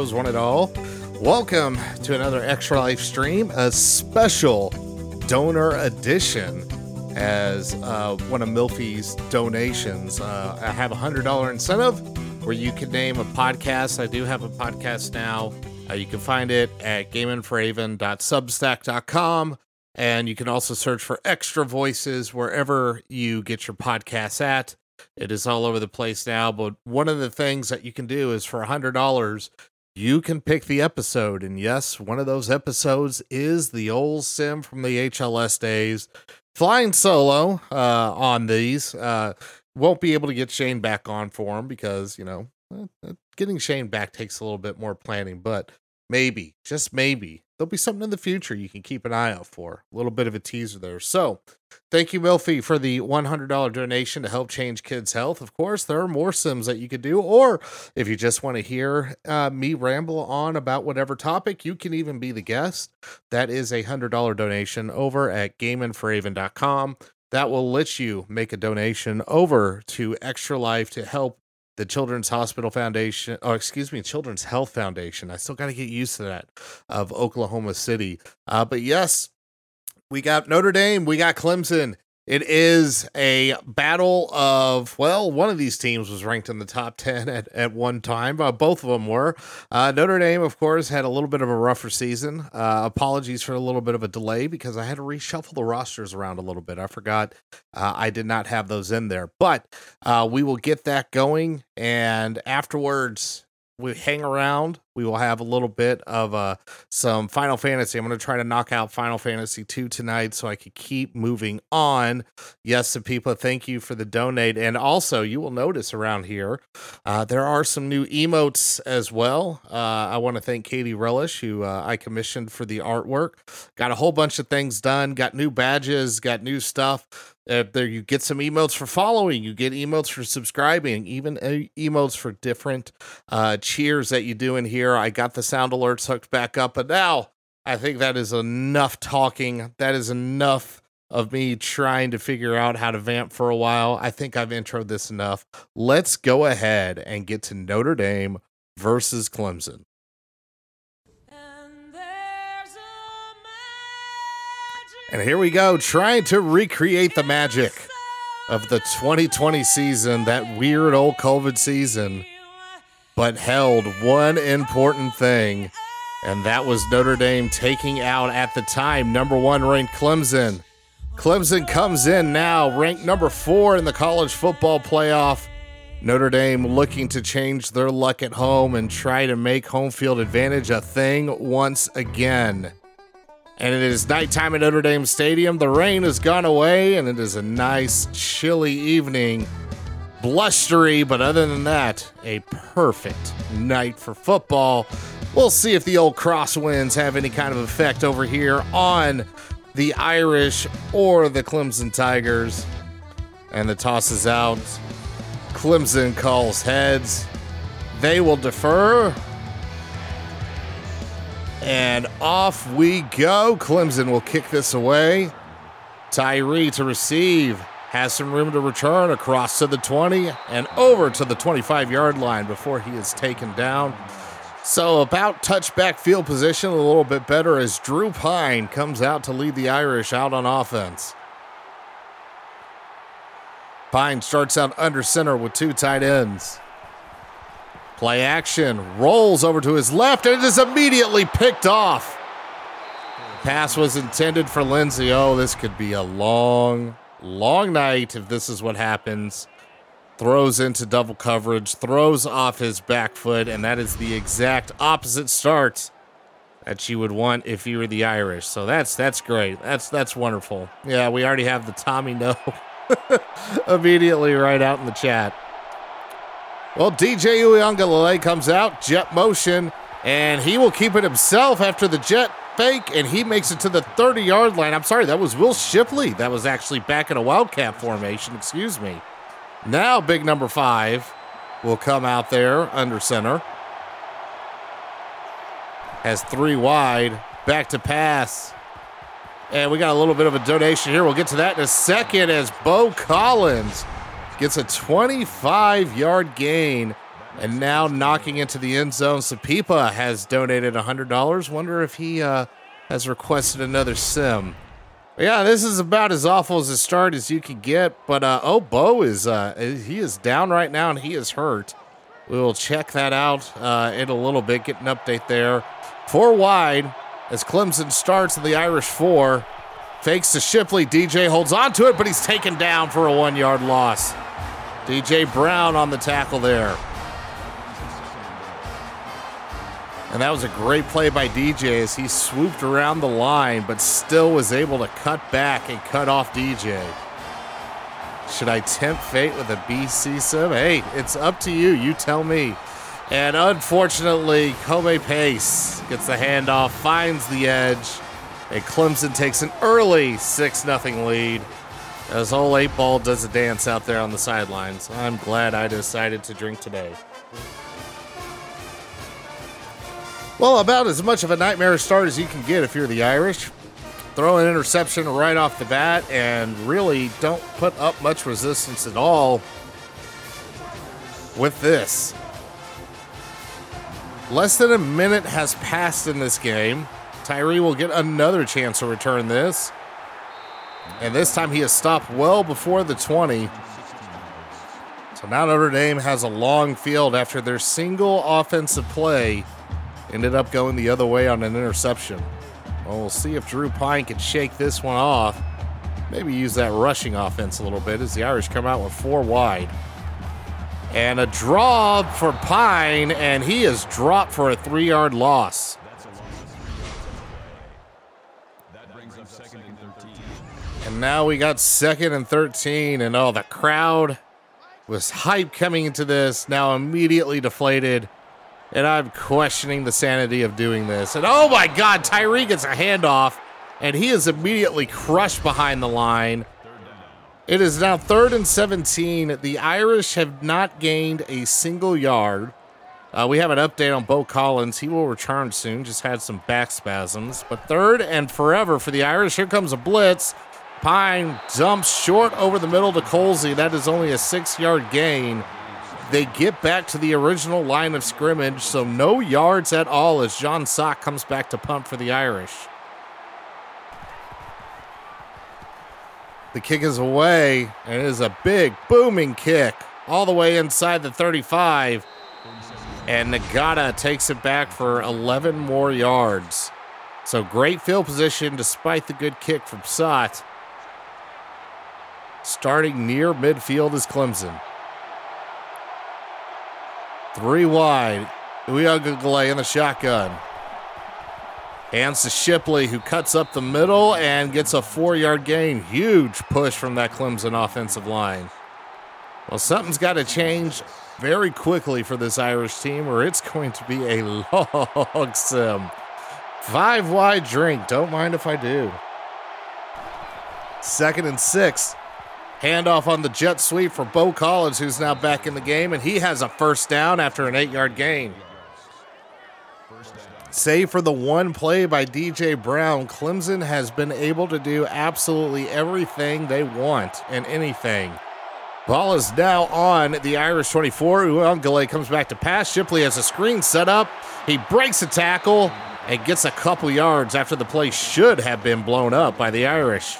Heroes one and all. Welcome to another Extra Life stream, a special donor edition. As uh, one of Milfy's donations, uh, I have a hundred dollar incentive where you can name a podcast. I do have a podcast now. Uh, you can find it at gamin4aven.substack.com. And you can also search for extra voices wherever you get your podcasts at. It is all over the place now. But one of the things that you can do is for a $100, you can pick the episode. And yes, one of those episodes is the old sim from the HLS days. Flying solo uh, on these. Uh, won't be able to get Shane back on for him because, you know, uh, uh, getting Shane back takes a little bit more planning. But maybe, just maybe, there'll be something in the future you can keep an eye out for. A little bit of a teaser there. So, thank you, Milfy, for the $100 donation to help change kids' health. Of course, there are more Sims that you could do. Or if you just want to hear uh, me ramble on about whatever topic, you can even be the guest. That is a $100 donation over at gamingforaven.com. That will let you make a donation over to Extra Life to help the Children's Hospital Foundation, or excuse me, Children's Health Foundation. I still got to get used to that of Oklahoma City. Uh, but yes, we got Notre Dame, we got Clemson. It is a battle of, well, one of these teams was ranked in the top 10 at, at one time. Uh, both of them were. Uh, Notre Dame, of course, had a little bit of a rougher season. Uh, apologies for a little bit of a delay because I had to reshuffle the rosters around a little bit. I forgot uh, I did not have those in there, but uh, we will get that going. And afterwards, we hang around. We will have a little bit of uh, some Final Fantasy. I'm going to try to knock out Final Fantasy 2 tonight so I can keep moving on. Yes, to people, thank you for the donate. And also, you will notice around here, uh, there are some new emotes as well. Uh, I want to thank Katie Relish, who uh, I commissioned for the artwork. Got a whole bunch of things done, got new badges, got new stuff. Uh, there you get some emotes for following, you get emotes for subscribing, even uh, emotes for different uh, cheers that you do in here. I got the sound alerts hooked back up, but now I think that is enough talking. That is enough of me trying to figure out how to vamp for a while. I think I've introed this enough. Let's go ahead and get to Notre Dame versus Clemson. And here we go, trying to recreate the magic of the 2020 season, that weird old COVID season, but held one important thing, and that was Notre Dame taking out at the time number one ranked Clemson. Clemson comes in now, ranked number four in the college football playoff. Notre Dame looking to change their luck at home and try to make home field advantage a thing once again and it is nighttime at Notre Dame Stadium. The rain has gone away, and it is a nice, chilly evening. Blustery, but other than that, a perfect night for football. We'll see if the old crosswinds have any kind of effect over here on the Irish or the Clemson Tigers. And the toss is out. Clemson calls heads. They will defer. And off we go. Clemson will kick this away. Tyree to receive. Has some room to return across to the 20 and over to the 25 yard line before he is taken down. So, about touchback field position, a little bit better as Drew Pyne comes out to lead the Irish out on offense. Pyne starts out under center with two tight ends. Play action, rolls over to his left, and it is immediately picked off. Pass was intended for Lenzy. Oh, this could be a long, long night if this is what happens. Throws into double coverage, throws off his back foot, and that is the exact opposite start that you would want if you were the Irish. So that's that's great. That's that's wonderful. Yeah, we already have the Tommy no immediately right out in the chat. Well, DJ Uiagalelei comes out, jet motion, and he will keep it himself after the jet fake, and he makes it to the 30 yard line. I'm sorry, that was Will Shipley. That was actually back in a Wildcat formation, excuse me. Now, big number five will come out there under center. Has three wide, back to pass. And we got a little bit of a donation here. We'll get to that in a second as Beaux Collins gets a 25 yard gain And now knocking into the end zone, Sapipa has donated $100. Wonder if he uh, has requested another sim. But yeah, this is about as awful as a start as you could get. But uh, oh, Beaux is uh, he is down right now and he is hurt. We will check that out uh, in a little bit. Get an update there. Four wide as Clemson starts in the Irish four. Fakes to Shipley. DJ holds on to it, but he's taken down for a one yard loss. DJ Brown on the tackle there. And that was a great play by DJ as he swooped around the line, but still was able to cut back and cut off DJ. Should I tempt fate with a BC sim? Hey, it's up to you. You tell me. And unfortunately, Kobe Pace gets the handoff, finds the edge, and Clemson takes an early 6 0 lead. As old 8 ball does a dance out there on the sidelines. I'm glad I decided to drink today. Well, about as much of a nightmare start as you can get if you're the Irish. Throw an interception right off the bat and really don't put up much resistance at all with this. Less than a minute has passed in this game. Tyree will get another chance to return this. And this time he has stopped well before the 20. So now Notre Dame has a long field after their single offensive play ended up going the other way on an interception. Well, we'll see if Drew Pyne can shake this one off. Maybe use that rushing offense a little bit as the Irish come out with four wide. And a draw for Pyne, and he is dropped for a three yard loss. And now we got second and 13, and oh, the crowd was hype coming into this, now immediately deflated and I'm questioning the sanity of doing this. And oh my God, Tyree gets a handoff, and he is immediately crushed behind the line. It is now third and 17. The Irish have not gained a single yard. Uh, we have an update on Beaux Collins. He will return soon, just had some back spasms. But third and forever for the Irish. Here comes a blitz. Pyne jumps short over the middle to Colzie. That is only a six yard gain. They get back to the original line of scrimmage, so no yards at all as John Sot comes back to punt for the Irish. The kick is away, and it is a big, booming kick all the way inside the 35. And Ngata takes it back for 11 more yards. So great field position despite the good kick from Sot. Starting near midfield is Clemson. Three wide. Uiagalelei in the shotgun. Hands to Shipley, who cuts up the middle and gets a four yard gain. Huge push from that Clemson offensive line. Well, something's got to change very quickly for this Irish team, or it's going to be a long sim. Five wide drink. Don't mind if I do. Second and six. Handoff on the jet sweep for Beaux Collins, who's now back in the game, and he has a first down after an eight yard gain. Save for the one play by DJ Brown, Clemson has been able to do absolutely everything they want and anything. Ball is now on the Irish 24. Uiagalelei comes back to pass. Shipley has a screen set up. He breaks a tackle and gets a couple yards after the play should have been blown up by the Irish.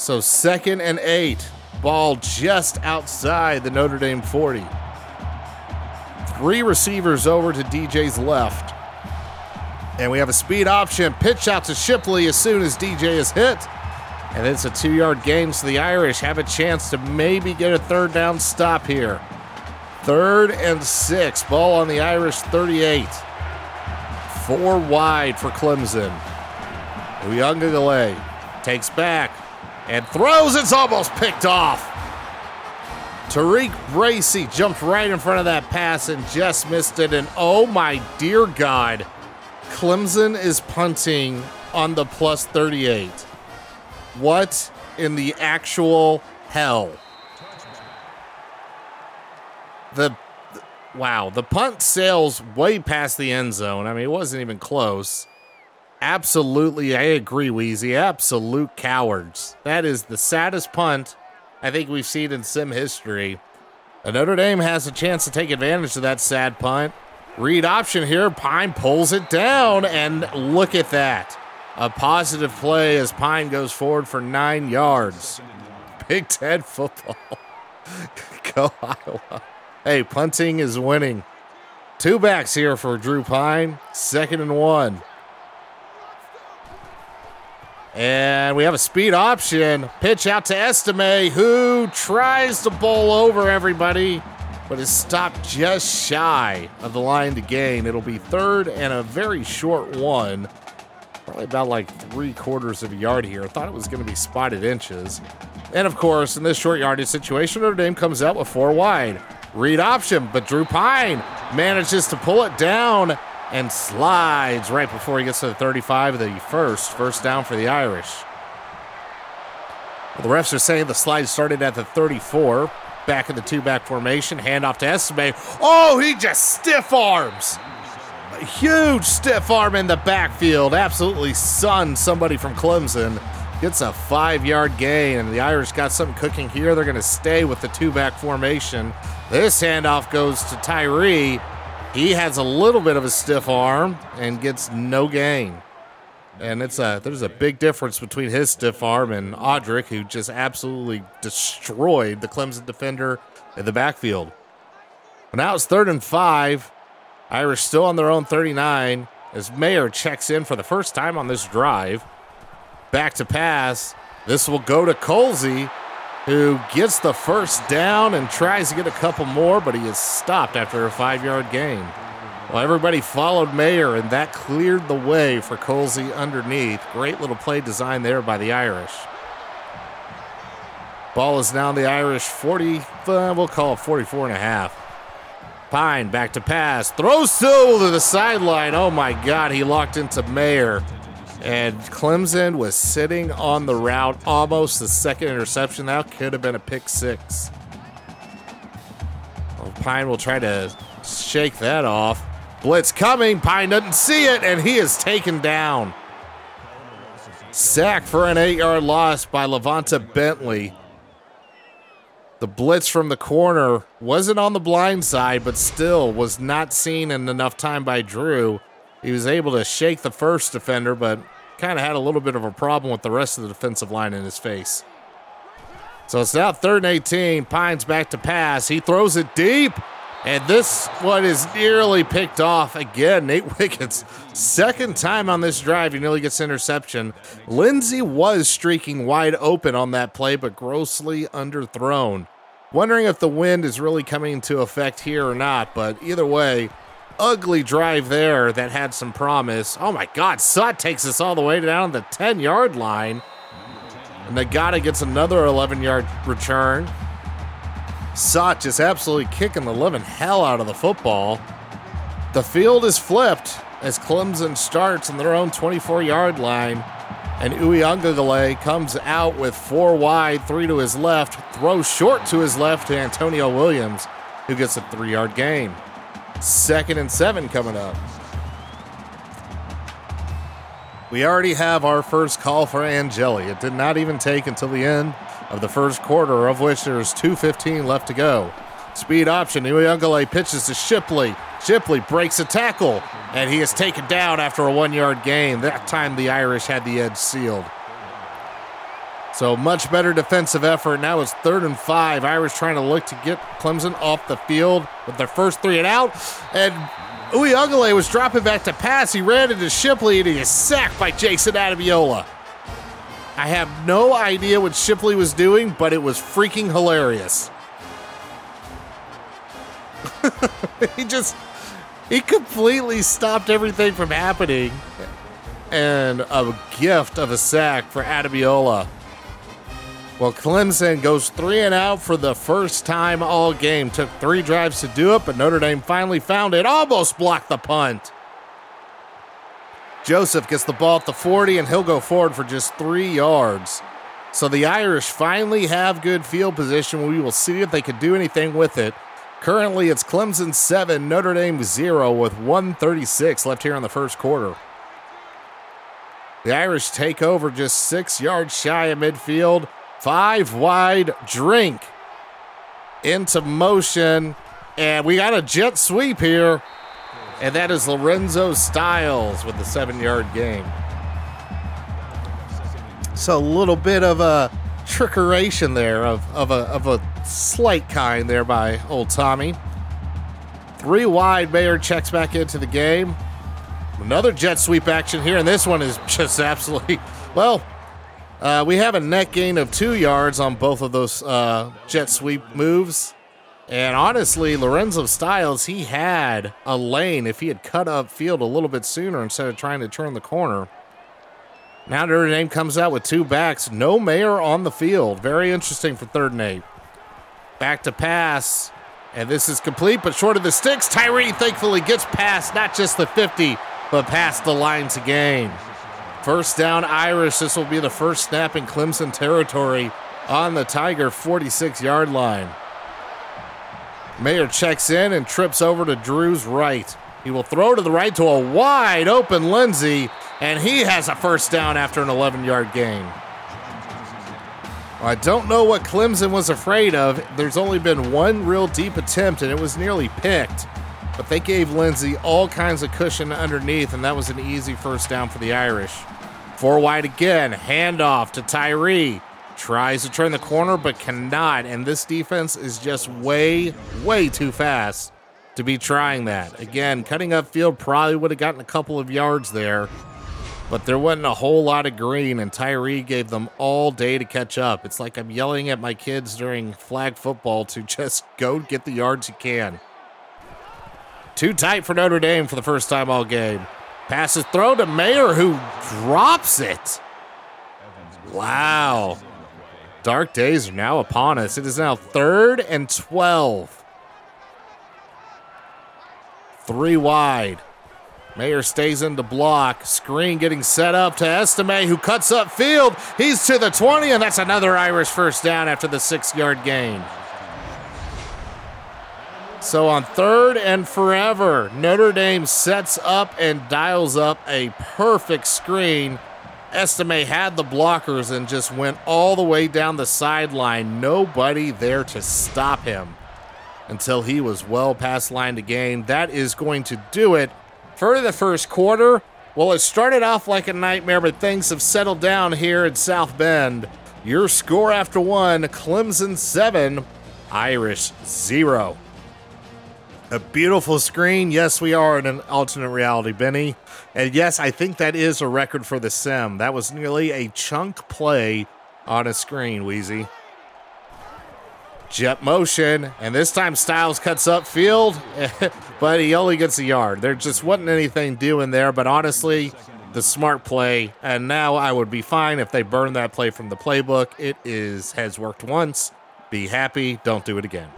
So second and eight. Ball just outside the Notre Dame 40. Three receivers over to DJ's left. And we have a speed option. Pitch out to Shipley as soon as DJ is hit. And it's a two yard gain, so the Irish have a chance to maybe get a third down stop here. Third and six. Ball on the Irish 38. Four wide for Clemson. Uiagalelei takes back and throws. It's almost picked off. Tariq Bracy jumped right in front of that pass and just missed it. And oh my dear God, Clemson is punting on the plus 38. What in the actual hell? The wow, the punt sails way past the end zone. I mean, it wasn't even close. Absolutely, I agree, Wheezy. Absolute cowards. That is the saddest punt I think we've seen in sim history. And Notre Dame has a chance to take advantage of that sad punt. Read option here. Pyne pulls it down, and look at that. A positive play as Pyne goes forward for nine yards. Big Ten football. Go Iowa. Hey, punting is winning. Two backs here for Drew Pyne. Second and one. And we have a speed option. Pitch out to Estime, who tries to bowl over everybody, but is stopped just shy of the line to gain. It'll be third and a very short one. Probably about like three quarters of a yard here. I thought it was going to be spotted inches. And of course, in this short yardage situation, Notre Dame comes out with four wide. Read option, but Drew Pyne manages to pull it down and slides right before he gets to the 35 of the first. First down for the Irish. Well, the refs are saying the slide started at the 34. Back in the two back formation. Handoff to Estime. Oh, he just stiff arms. A huge stiff arm in the backfield. Absolutely sunned somebody from Clemson. Gets a five yard gain, and the Irish got something cooking here. They're going to stay with the two back formation. This handoff goes to Tyree. He has a little bit of a stiff arm and gets no gain. And it's a there's a big difference between his stiff arm and Audric, who just absolutely destroyed the Clemson defender in the backfield. But now it's third and five. Irish still on their own 39 as Mayer checks in for the first time on this drive. Back to pass. This will go to Colzie, who gets the first down and tries to get a couple more, but he is stopped after a five yard gain. Well, everybody followed Mayer, and that cleared the way for Colzie underneath. Great little play design there by the Irish. Ball is now in the Irish 40, uh, we'll call it 44 and a half. Pyne back to pass, throws still to the sideline. Oh my God, he locked into Mayer. And Clemson was sitting on the route, almost the second interception. That could have been a pick six. Well, Pyne will try to shake that off. Blitz coming. Pyne doesn't see it, and he is taken down. Sack for an eight yard loss by LaVonta Bentley. The blitz from the corner wasn't on the blind side, but still was not seen in enough time by Drew. He was able to shake the first defender, but kind of had a little bit of a problem with the rest of the defensive line in his face. So it's now third and 18. Pyne's back to pass. He throws it deep. And this one is nearly picked off again. Nate Wiggins, second time on this drive, he nearly gets interception. Lenzy was streaking wide open on that play, but grossly underthrown. Wondering if the wind is really coming into effect here or not, but either way, ugly drive there that had some promise. Oh my God, Sot takes us all the way down the 10 yard line. And Ngata gets another 11 yard return. Sot just absolutely kicking the living hell out of the football. The field is flipped as Clemson starts on their own 24 yard line. And Uiagalelei comes out with four wide, three to his left, throws short to his left to Antonio Williams, who gets a three yard gain. Second and seven coming up. We already have our first call for Angeli. It did not even take until the end of the first quarter, of which there's 2.15 left to go. Speed option. Uiagalelei pitches to Shipley. Shipley breaks a tackle, and he is taken down after a one yard gain. That time the Irish had the edge sealed. So much better defensive effort. Now it's third and five. Irish trying to look to get Clemson off the field with their first three and out. And Uiagalelei was dropping back to pass. He ran into Shipley and he is sacked by Jason Ademilola. I have no idea what Shipley was doing, but it was freaking hilarious. he just he completely stopped everything from happening. And a gift of a sack for Ademilola. Well, Clemson goes three and out for the first time all game. Took three drives to do it, but Notre Dame finally found it. Almost blocked the punt. Joseph gets the ball at the 40, and he'll go forward for just three yards. So the Irish finally have good field position. We will see if they can do anything with it. Currently, it's Clemson 7, Notre Dame 0 with 136 left here in the first quarter. The Irish take over just six yards shy of midfield. Five wide drink. into motion, and we got a jet sweep here, and that is Lorenzo Styles with the seven yard gain. So a little bit of a trickeration there of, of, a, of a slight kind there by old Tommy. Three wide, Mayer checks back into the game. Another jet sweep action here, and this one is just absolutely well. Uh, we have a net gain of two yards on both of those uh, jet sweep moves. And honestly, Lorenzo Styles, he had a lane if he had cut up field a little bit sooner instead of trying to turn the corner. Now Notre Dame comes out with two backs, no Mayer on the field. Very interesting for third and eight. Back to pass, and this is complete, but short of the sticks. Tyree thankfully gets past not just the 50, but past the line to gain. First down, Irish. This will be the first snap in Clemson territory on the Tiger 46 yard line. Mayer checks in and trips over to Drew's right. He will throw to the right to a wide open Lenzy, and he has a first down after an 11 yard gain. I don't know what Clemson was afraid of. There's only been one real deep attempt, and it was nearly picked. But they gave Lenzy all kinds of cushion underneath, and that was an easy first down for the Irish. Four wide again, handoff to Tyree. Tries to turn the corner, but cannot. And this defense is just way, way too fast to be trying that. Again, cutting up field probably would have gotten a couple of yards there, but there wasn't a whole lot of green, and Tyree gave them all day to catch up. It's like I'm yelling at my kids during flag football to just go get the yards you can. Too tight for Notre Dame for the first time all game. Passes throw to Mayer, who drops it. Wow. Dark days are now upon us. It is now third and 12. Three wide. Mayer stays in the block. Screen getting set up to Estime, who cuts up field. He's to the 20, and that's another Irish first down after the six yard gain. So on third and forever, Notre Dame sets up and dials up a perfect screen. Estime had the blockers and just went all the way down the sideline. Nobody there to stop him until he was well past line to gain. That is going to do it for the first quarter. Well, it started off like a nightmare, but things have settled down here in South Bend. Your score after one Clemson 7, Irish 0. A beautiful screen. Yes, we are in an alternate reality, Benny. And yes, I think that is a record for the sim. That was nearly a chunk play on a screen, Wheezy. Jet motion, and this time Styles cuts up field, but he only gets a yard. There just wasn't anything doing there, but honestly, the smart play, and now I would be fine if they burned that play from the playbook. It is has worked once. Be happy, don't do it again.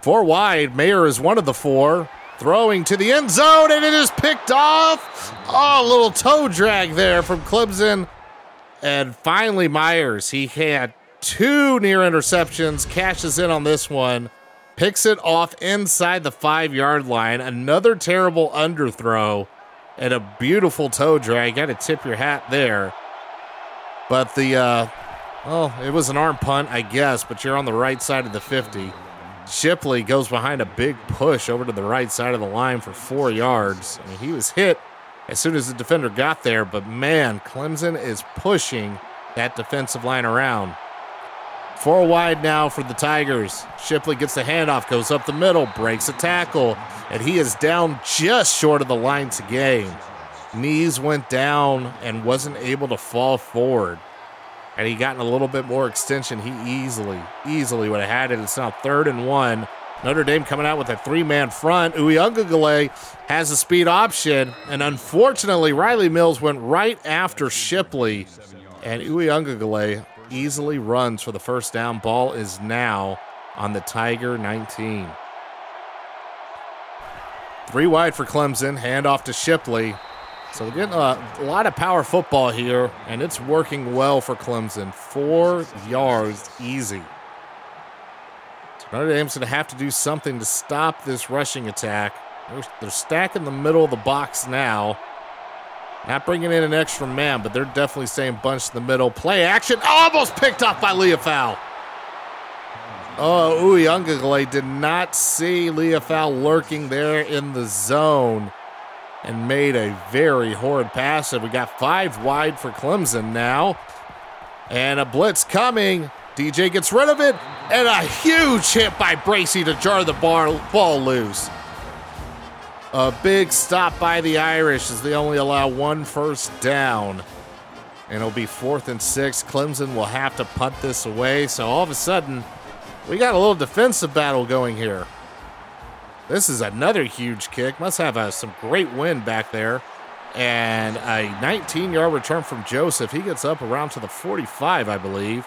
Four wide, Mayer is one of the four. Throwing to the end zone, and it is picked off. Oh, a little toe drag there from Clemson. And finally, Myers, he had two near interceptions, cashes in on this one, picks it off inside the five yard line. Another terrible underthrow and a beautiful toe drag. Got to tip your hat there. But the, uh, well, it was an arm punt, I guess, but you're on the right side of the 50. Shipley goes behind a big push over to the right side of the line for four yards. I mean, he was hit as soon as the defender got there, but man, Clemson is pushing that defensive line around. Four wide now for the Tigers. Shipley gets the handoff, goes up the middle, breaks a tackle, and he is down just short of the line to gain. Knees went down and wasn't able to fall forward. And he gotten a little bit more extension. He easily, easily would have had it. It's now third and one. Notre Dame coming out with a three man front. Uiagalelei has a speed option. And unfortunately, Riley Mills went right after Shipley. And Uiagalelei easily runs for the first down. Ball is now on the Tiger 19. Three wide for Clemson. Handoff to Shipley. So we're getting a, lot of power football here, and it's working well for Clemson. Four yards easy. Notre Dame's going to have to do something to stop this rushing attack. They're, they're stacking the middle of the box now. Not bringing in an extra man, but they're definitely staying bunched in the middle. Play action, almost picked off by Liufau. Oh, uh, Uiagalelei did not see Liufau lurking there in the zone and made a very horrid pass. And we got five wide for Clemson now. And a blitz coming. DJ gets rid of it. And a huge hit by Bracy to jar the bar, ball loose. A big stop by the Irish as they only allow one first down. And it'll be fourth and six. Clemson will have to punt this away. So all of a sudden, we got a little defensive battle going here. This is another huge kick. Must have uh, some great wind back there. And a 19 yard return from Joseph. He gets up around to the 45, I believe.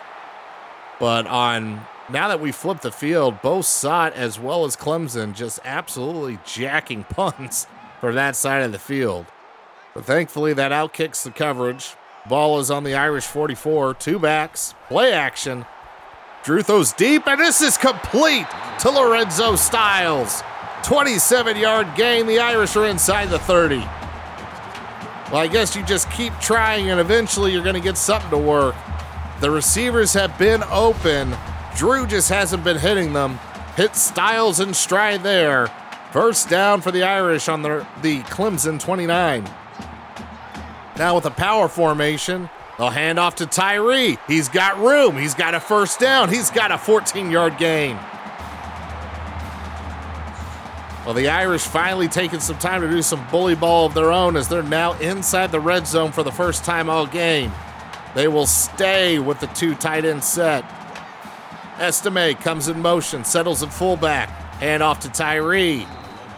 But on now that we flip the field, both Sot as well as Clemson just absolutely jacking punts for that side of the field. But thankfully, that outkicks the coverage. Ball is on the Irish 44, two backs, play action. Drew throws deep, and this is complete to Lorenzo Styles. 27 yard gain. The Irish are inside the 30. Well, I guess you just keep trying, and eventually you're going to get something to work. The receivers have been open. Drew just hasn't been hitting them. Hit Styles and stride there. First down for the Irish on the, the Clemson 29. Now with a power formation, they'll hand off to Tyree. He's got room. He's got a first down. He's got a 14 yard gain. Well, the Irish finally taking some time to do some bully ball of their own as they're now inside the red zone for the first time all game. They will stay with the two tight end set. Estime comes in motion, settles at fullback, hand off to Tyree.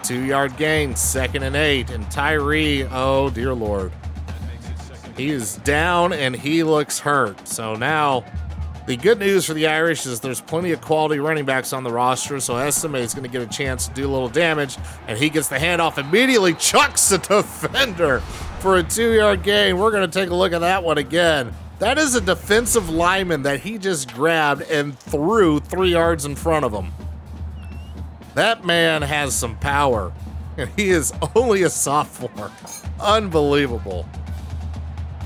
Two yard gain, second and eight. And Tyree, oh dear Lord. He is down and he looks hurt. So now the good news for the Irish is there's plenty of quality running backs on the roster, so Estime is going to get a chance to do a little damage, and he gets the handoff immediately, chucks the defender for a two yard gain. We're going to take a look at that one again. That is a defensive lineman that he just grabbed and threw three yards in front of him. That man has some power, and he is only a sophomore. Unbelievable.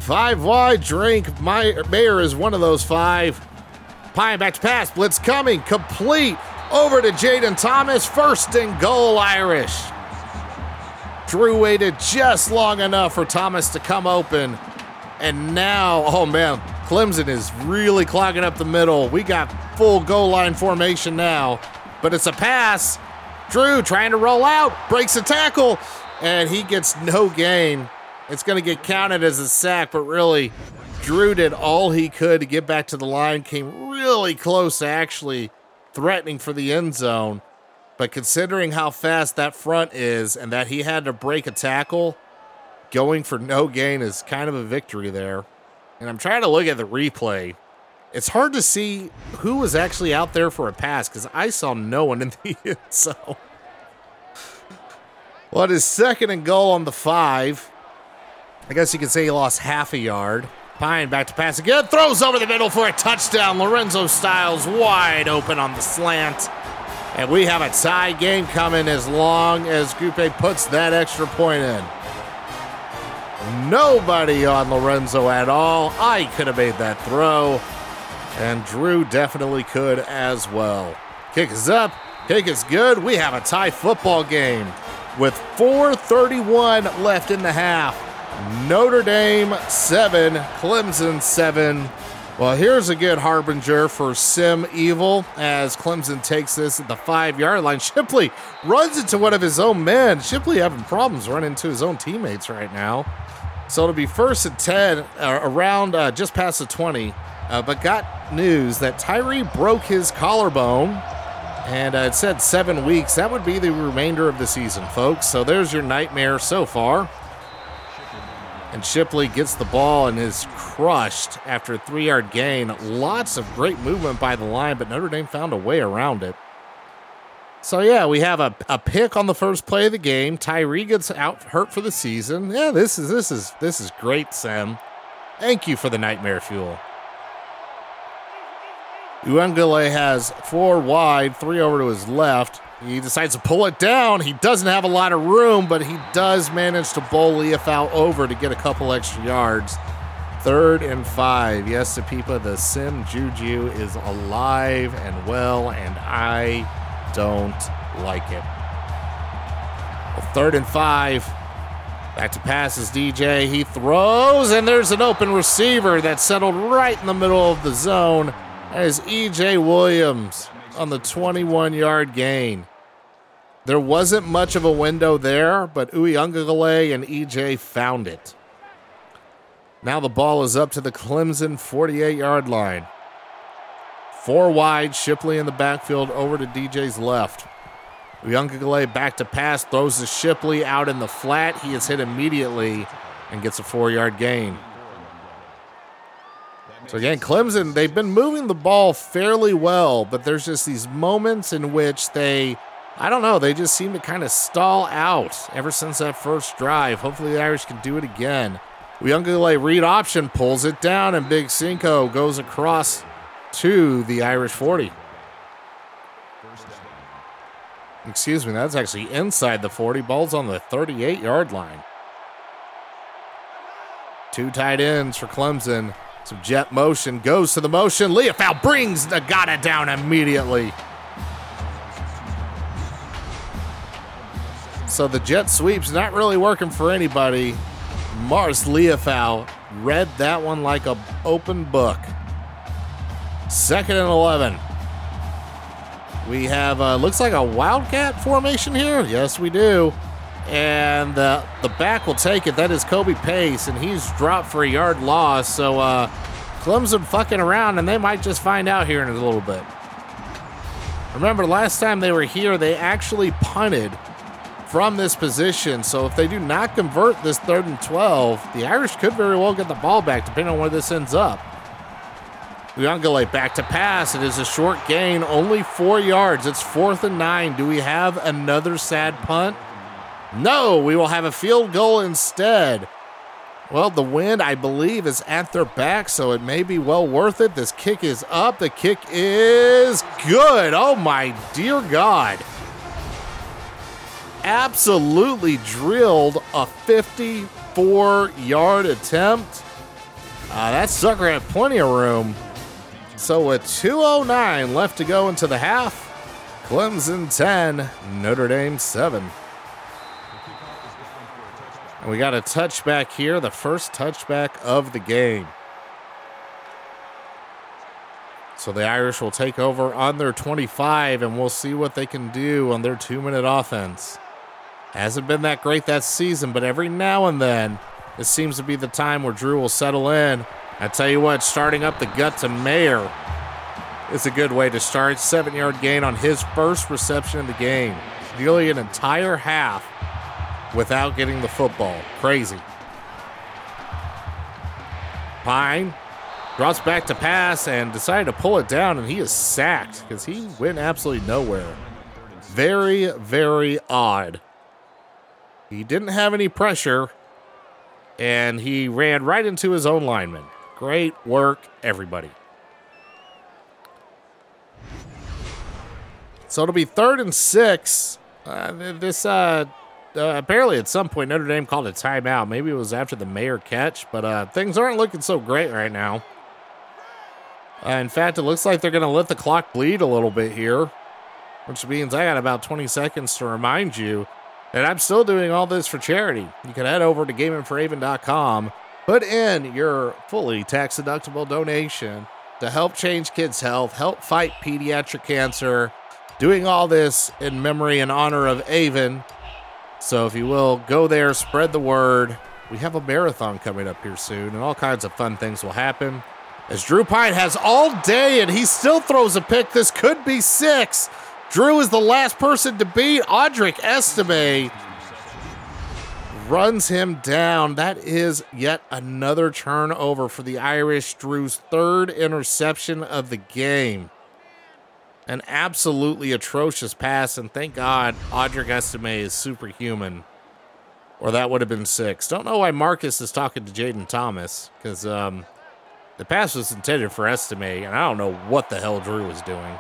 Five wide drink. My Mayer is one of those five. Pyne back to pass. Blitz coming. Complete. Over to Jaden Thomas. First and goal, Irish. Drew waited just long enough for Thomas to come open. And now, oh man, Clemson is really clogging up the middle. We got full goal line formation now. But it's a pass. Drew trying to roll out, breaks a tackle, and he gets no gain. It's going to get counted as a sack, but really, Drew did all he could to get back to the line, came really close actually threatening for the end zone. But considering how fast that front is and that he had to break a tackle, going for no gain is kind of a victory there. And I'm trying to look at the replay. It's hard to see who was actually out there for a pass because I saw no one in the end zone. Well, it is second and goal on the five. I guess you could say he lost half a yard. Pyne back to pass again, throws over the middle for a touchdown. Lorenzo Styles wide open on the slant. And we have a tie game coming as long as Grupe puts that extra point in. Nobody on Lorenzo at all. I could have made that throw. And Drew definitely could as well. Kick is up. Kick is good. We have a tie football game with 4.31 left in the half. Notre Dame 7, Clemson 7. Well, here's a good harbinger for Sim Evil as Clemson takes this at the five yard line. Shipley runs into one of his own men. Shipley having problems running into his own teammates right now. So it'll be first and 10 uh, around uh, just past the 20. Uh, but got news that Tyree broke his collarbone and uh, it said seven weeks. That would be the remainder of the season, folks. So there's your nightmare so far. And Shipley gets the ball and is crushed after a three yard gain. Lots of great movement by the line, but Notre Dame found a way around it. So, yeah, we have a, a pick on the first play of the game. Tyree gets out hurt for the season. Yeah, this is this is this is great, Sam. Thank you for the nightmare fuel. Uiagalelei has four wide, three over to his left. He decides to pull it down. He doesn't have a lot of room, but he does manage to bowl Liufau over to get a couple extra yards. Third and five. Yes, Sapipa, the Sim Juju is alive and well, and I don't like it. Well, third and five. Back to passes DJ. He throws, and there's an open receiver that settled right in the middle of the zone. Is EJ Williams on the 21 yard gain. There wasn't much of a window there, but Uiagalelei and EJ found it. Now the ball is up to the Clemson 48 yard line. Four wide, Shipley in the backfield over to DJ's left. Uiagalelei back to pass, throws to Shipley out in the flat. He is hit immediately and gets a four yard gain. So again, Clemson, they've been moving the ball fairly well, but there's just these moments in which they, I don't know, they just seem to kind of stall out ever since that first drive. Hopefully the Irish can do it again. Uiagalelei read option, pulls it down, and Big Cinco goes across to the Irish 40. Excuse me, that's actually inside the 40. Ball's on the 38 yard line. Two tight ends for Clemson. Some jet motion goes to the motion. Liufau brings Ngata down immediately. So the jet sweep's not really working for anybody. Mars Liufau read that one like a open book. Second and 11. We have, uh, looks like a Wildcat formation here. Yes, we do. And uh, the back will take it. That is Kobe Pace, and he's dropped for a yard loss. So uh, Clemson fucking around, and they might just find out here in a little bit. Remember, last time they were here, they actually punted from this position. So if they do not convert this third and 12, the Irish could very well get the ball back, depending on where this ends up. Uiagalelei back to pass. It is a short gain, only four yards. It's fourth and nine. Do we have another sad punt? No, we will have a field goal instead. Well, the wind, I believe, is at their back, so it may be well worth it. This kick is up. The kick is good. Oh, my dear God. Absolutely drilled a 54 yard attempt. Uh, that sucker had plenty of room. So with 209 left to go into the half, Clemson 10, Notre Dame 7. And we got a touchback here, the first touchback of the game. So the Irish will take over on their 25, and we'll see what they can do on their two minute offense. Hasn't been that great that season, but every now and then, it seems to be the time where Drew will settle in I tell you what, starting up the gut to Mayer is a good way to start. Seven yard gain on his first reception of the game. Nearly an entire half without getting the football. Crazy. Pyne drops back to pass and decided to pull it down, and he is sacked because he went absolutely nowhere. Very, very odd. He didn't have any pressure, and he ran right into his own lineman. Great work, everybody. So it'll be third and six. Uh, this uh, uh, apparently at some point Notre Dame called a timeout. Maybe it was after the Mayer catch, but uh, things aren't looking so great right now. Uh, in fact, it looks like they're going to let the clock bleed a little bit here, which means I got about 20 seconds to remind you that I'm still doing all this for charity. You can head over to gamingforaven.com Put in your fully tax deductible donation to help change kids' health, help fight pediatric cancer, doing all this in memory and honor of Aven. So, if you will, go there, spread the word. We have a marathon coming up here soon, and all kinds of fun things will happen. As Drew Pyne has all day and he still throws a pick, this could be six. Drew is the last person to beat Audric Estime runs him down. That is yet another turnover for the Irish. Drew's third interception of the game. An absolutely atrocious pass, and thank God Audric Estime is superhuman. Or that would have been six. Don't know why Marcus is talking to Jaden Thomas, because um, the pass was intended for Estime, and I don't know what the hell Drew was doing.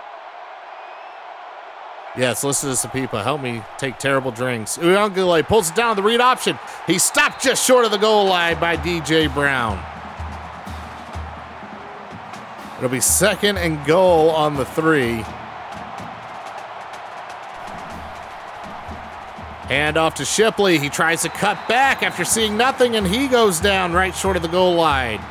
Yes, listen to people. Help me take terrible drinks. Uiagalelei pulls it down the read option. He stopped just short of the goal line by DJ Brown. It'll be second and goal on the three. Hand off to Shipley. He tries to cut back after seeing nothing, and he goes down right short of the goal line.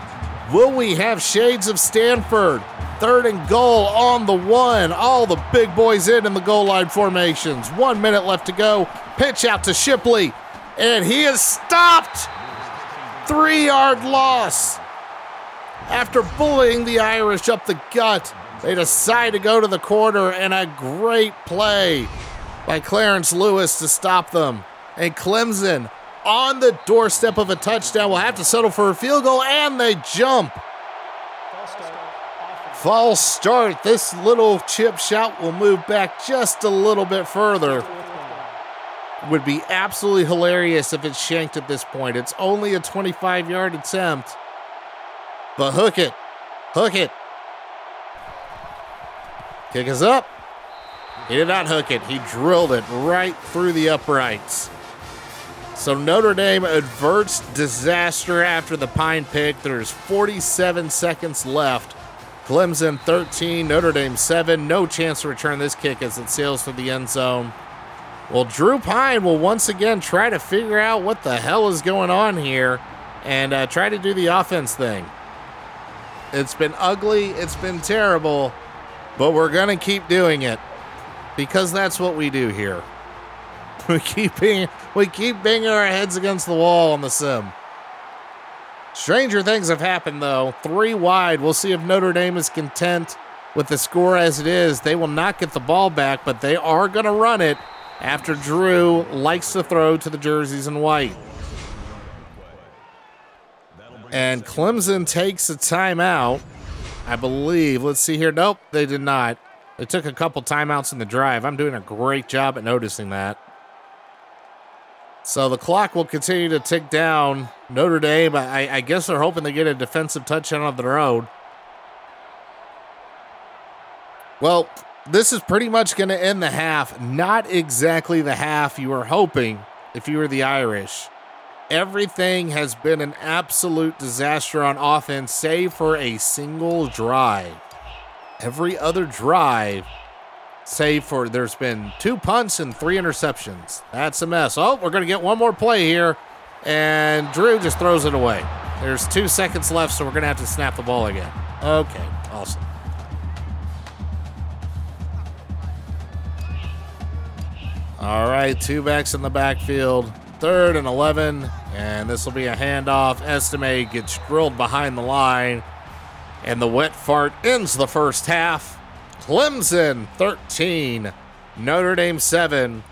Will we have shades of Stanford? Third and goal on the one. All the big boys in in the goal line formations. One minute left to go. Pitch out to Shipley, and he is stopped. Three yard loss. After bullying the Irish up the gut, they decide to go to the corner, and a great play by Clarence Lewis to stop them. And Clemson on the doorstep of a touchdown will have to settle for a field goal, and they jump. False start. This little chip shot will move back just a little bit further. Would be absolutely hilarious if it's shanked at this point. It's only a 25 yard attempt. But hook it. Hook it. Kick is up. He did not hook it. He drilled it right through the uprights. So Notre Dame averts disaster after the Pyne pick. There's 47 seconds left. Clemson 13, Notre Dame 7. No chance to return this kick as it sails to the end zone. Well, Drew Pyne will once again try to figure out what the hell is going on here and uh, try to do the offense thing. It's been ugly, it's been terrible, but we're going to keep doing it because that's what we do here. We keep being, we keep banging our heads against the wall on the sim. Stranger things have happened though. Three wide. We'll see if Notre Dame is content with the score as it is. They will not get the ball back, but they are going to run it after Drew likes to throw to the jerseys in white. And Clemson takes a timeout, I believe. Let's see here. Nope, they did not. They took a couple timeouts in the drive. I'm doing a great job at noticing that. So the clock will continue to tick down. Notre Dame, I, I guess they're hoping to get a defensive touchdown of their own. Well, this is pretty much going to end the half. Not exactly the half you were hoping if you were the Irish. Everything has been an absolute disaster on offense, save for a single drive every other drive, save for there's been two punts and three interceptions. That's a mess. Oh, we're going to get one more play here. And Drew just throws it away. There's two seconds left, so we're going to have to snap the ball again. Okay, awesome. All right, two backs in the backfield. Third and 11, and this will be a handoff. Estime gets drilled behind the line. And the wet fart ends the first half. Clemson 13, Notre Dame 7.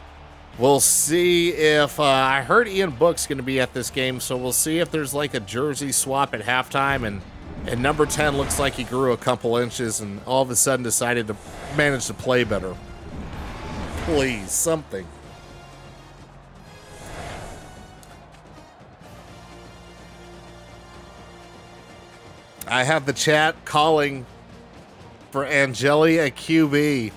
We'll see if uh, I heard Ian Book's going to be at this game, so we'll see if there's like a jersey swap at halftime and and number 10 looks like he grew a couple inches and all of a sudden decided to manage to play better. Please, something. I have the chat calling for Angeli at QB.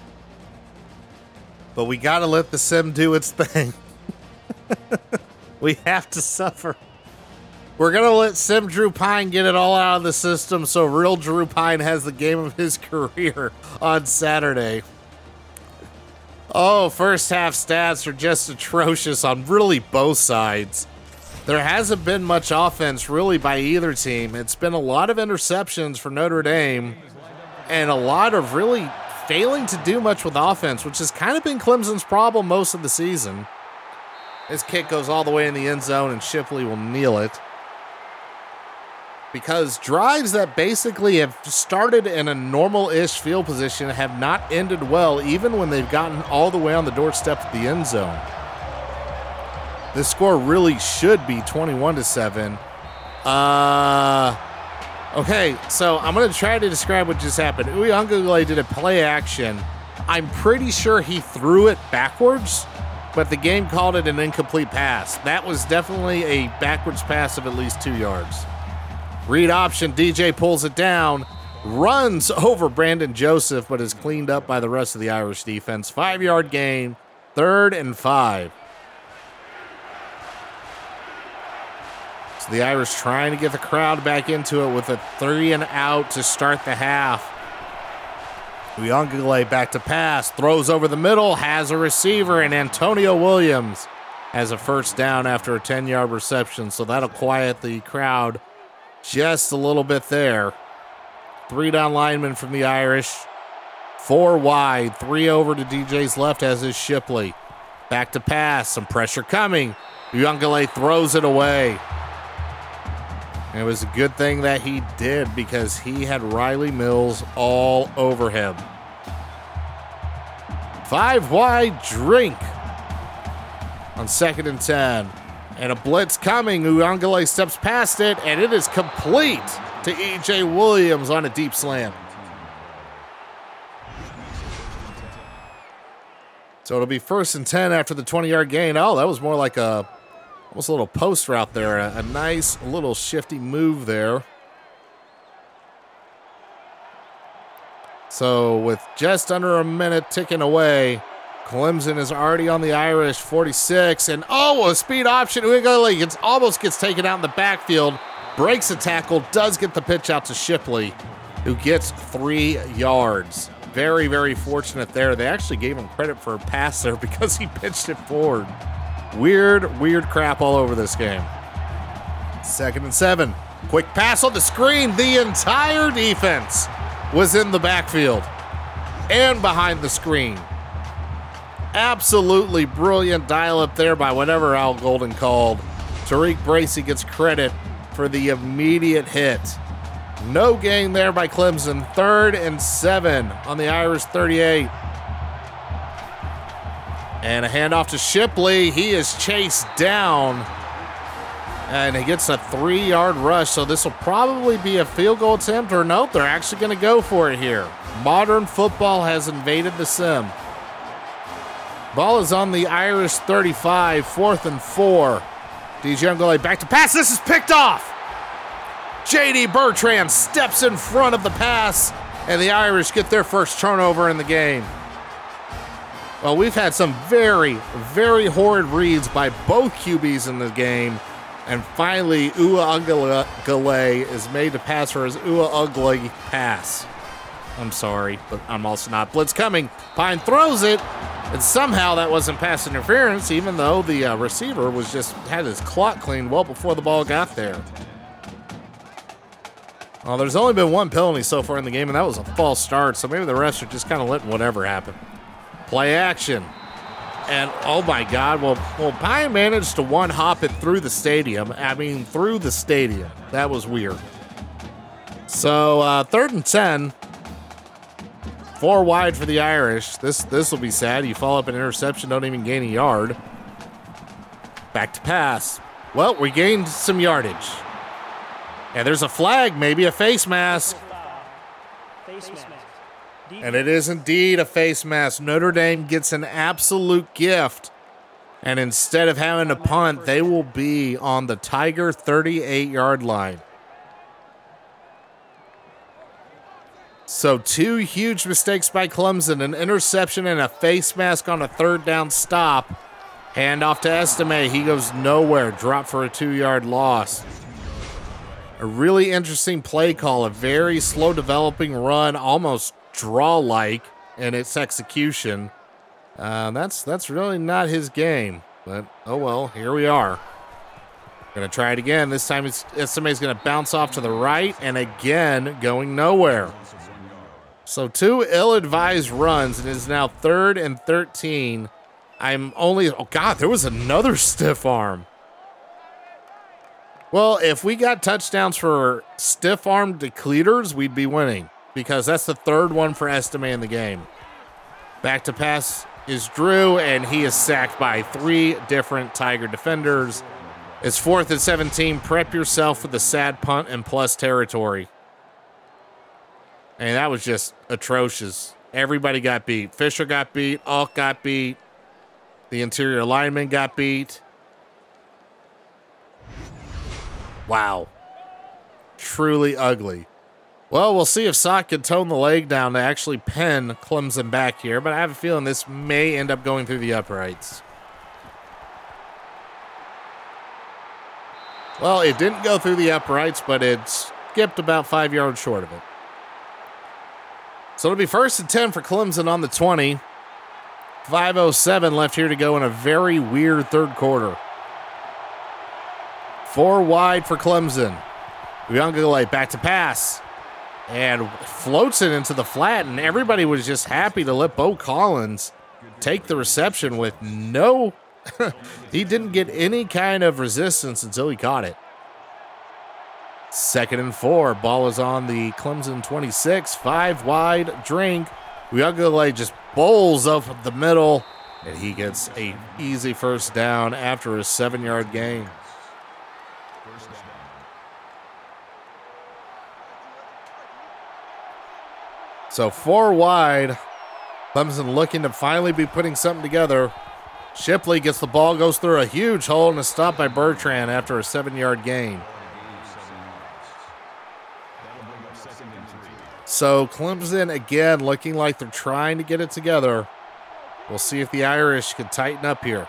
But we got to let the sim do its thing. we have to suffer. We're to let Sim Drew Pyne get it all out of the system so real Drew Pyne has the game of his career on Saturday. Oh, first half stats are just atrocious on really both sides there hasn't been much offense really by either team. It's been a lot of interceptions for Notre Dame and a lot of really failing to do much with offense, which has kind of been Clemson's problem most of the season. This kick goes all the way in the end zone, and Shipley will kneel it. Because drives that basically have started in a normal ish field position have not ended well, even when they've gotten all the way on the doorstep of the end zone. This score really should be 21 to 7. Uh Okay, so I'm going to try to describe what just happened. Uiagalelei did a play action. I'm pretty sure he threw it backwards, but the game called it an incomplete pass. That was definitely a backwards pass of at least two yards. Read option, DJ pulls it down, runs over Brandon Joseph, but is cleaned up by the rest of the Irish defense. Five yard gain, third and five. The Irish trying to get the crowd back into it with a three and out to start the half. Uiagalelei back to pass, throws over the middle, has a receiver, and Antonio Williams has a first down after a 10 yard reception. So that'll quiet the crowd just a little bit there. Three down linemen from the Irish. Four wide, three over to DJ's left as is Shipley. Back to pass, some pressure coming. Uiagalelei throws it away. And it was a good thing that he did because he had Riley Mills all over him. Five wide drink on second and 10. And a blitz coming. Uiagalelei steps past it, and it is complete to EJ Williams on a deep slam. So it'll be first and 10 after the 20 yard gain. Oh, that was more like a almost a little post route there. A, a nice little shifty move there. So with just under a minute ticking away, Clemson is already on the Irish 46. And oh, a speed option. Uiagalelei gets, almost gets taken out in the backfield. Breaks a tackle, does get the pitch out to Shipley, who gets three yards very, very fortunate there. They actually gave him credit for a pass there because he pitched it forward. Weird, weird crap all over this game. Second and seven. Quick pass on the screen. The entire defense was in the backfield and behind the screen. Absolutely brilliant dial up there by whatever Al Golden called. Tariq Bracy gets credit for the immediate hit. No gain there by Clemson. Third and seven on the Irish 38. And a handoff to Shipley. He is chased down. And he gets a three yard rush. So this will probably be a field goal attempt, or no, they're actually going to go for it here. Modern football has invaded the sim. Ball is on the Irish 35, fourth and four. DJ back to pass. This is picked off. JD Bertrand steps in front of the pass, and the Irish get their first turnover in the game. Well, we've had some very, very horrid reads by both QBs in the game. And finally, Uiagalelei is made to pass for his Ua Ugly pass. I'm sorry, but I'm also not. Blitz coming. Pyne throws it, and somehow that wasn't pass interference, even though the uh, receiver was just had his clock cleaned well before the ball got there. Well, there's only been one penalty so far in the game, and that was a false start. So maybe the refs are just kind of letting whatever happen. Play action. And oh my God, well, well, Pyne managed to one hop it through the stadium. I mean, through the stadium. That was weird. So uh, third and ten, four wide for the Irish. This this will be sad. You follow up an interception, don't even gain a yard. Back to pass. Well, we gained some yardage. And there's a flag, maybe a face mask. And it is indeed a face mask. Notre Dame gets an absolute gift. And instead of having to punt, they will be on the Tiger 38 yard line. So, two huge mistakes by Clemson an interception and a face mask on a third down stop. Hand off to Estime. He goes nowhere. Drop for a two yard loss a really interesting play call, a very slow developing run, almost draw like in its execution. Uh, that's that's really not his game. But oh well, here we are. Gonna try it again. This time it's, somebody's gonna bounce off to the right and again going nowhere. So two ill-advised runs and it is now third and 13. I'm only oh god, there was another stiff arm. Well, if we got touchdowns for stiff arm decleaters, we'd be winning because that's the third one for Estime in the game. Back to pass is Drew, and he is sacked by three different Tiger defenders. It's fourth and 17. Prep yourself for the sad punt and plus territory. And that was just atrocious. Everybody got beat. Fisher got beat. Alt got beat. The interior lineman got beat. Wow. Truly ugly. Well, we'll see if Sot can tone the leg down to actually pin Clemson back here, but I have a feeling this may end up going through the uprights. Well, it didn't go through the uprights, but it skipped about five yards short of it. So it'll be first and 10 for Clemson on the 20. 5.07 left here to go in a very weird third quarter. Four wide for Clemson. Uiagalelei back to pass and floats it into the flat, and everybody was just happy to let Beaux Collins take the reception with no. he didn't get any kind of resistance until he caught it. Second and four. Ball is on the Clemson 26. Five wide drink. Uiagalelei just bowls up the middle, and he gets a easy first down after a seven yard gain. So four wide. Clemson looking to finally be putting something together. Shipley gets the ball, goes through a huge hole, and is stopped by Bertrand after a seven yard gain. So Clemson again looking like they're trying to get it together. We'll see if the Irish can tighten up here.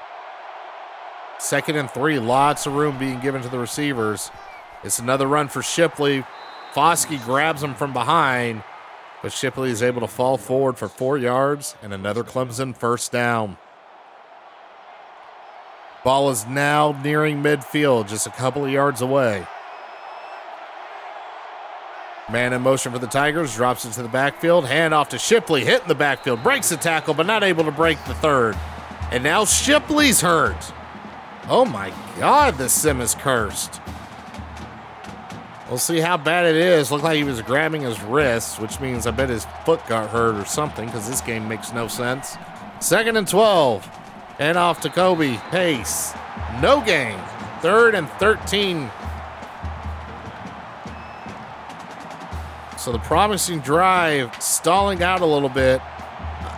Second and three, lots of room being given to the receivers. It's another run for Shipley. Foskey grabs him from behind but Shipley is able to fall forward for four yards and another Clemson first down. Ball is now nearing midfield, just a couple of yards away. Man in motion for the Tigers, drops into the backfield, hand off to Shipley, hitting the backfield, breaks the tackle, but not able to break the third. And now Shipley's hurt. Oh my God, this sim is cursed. We'll see how bad it is. Looked like he was grabbing his wrist, which means I bet his foot got hurt or something because this game makes no sense. Second and 12. And off to Kobe. Pace. No gain. Third and 13. So the promising drive stalling out a little bit.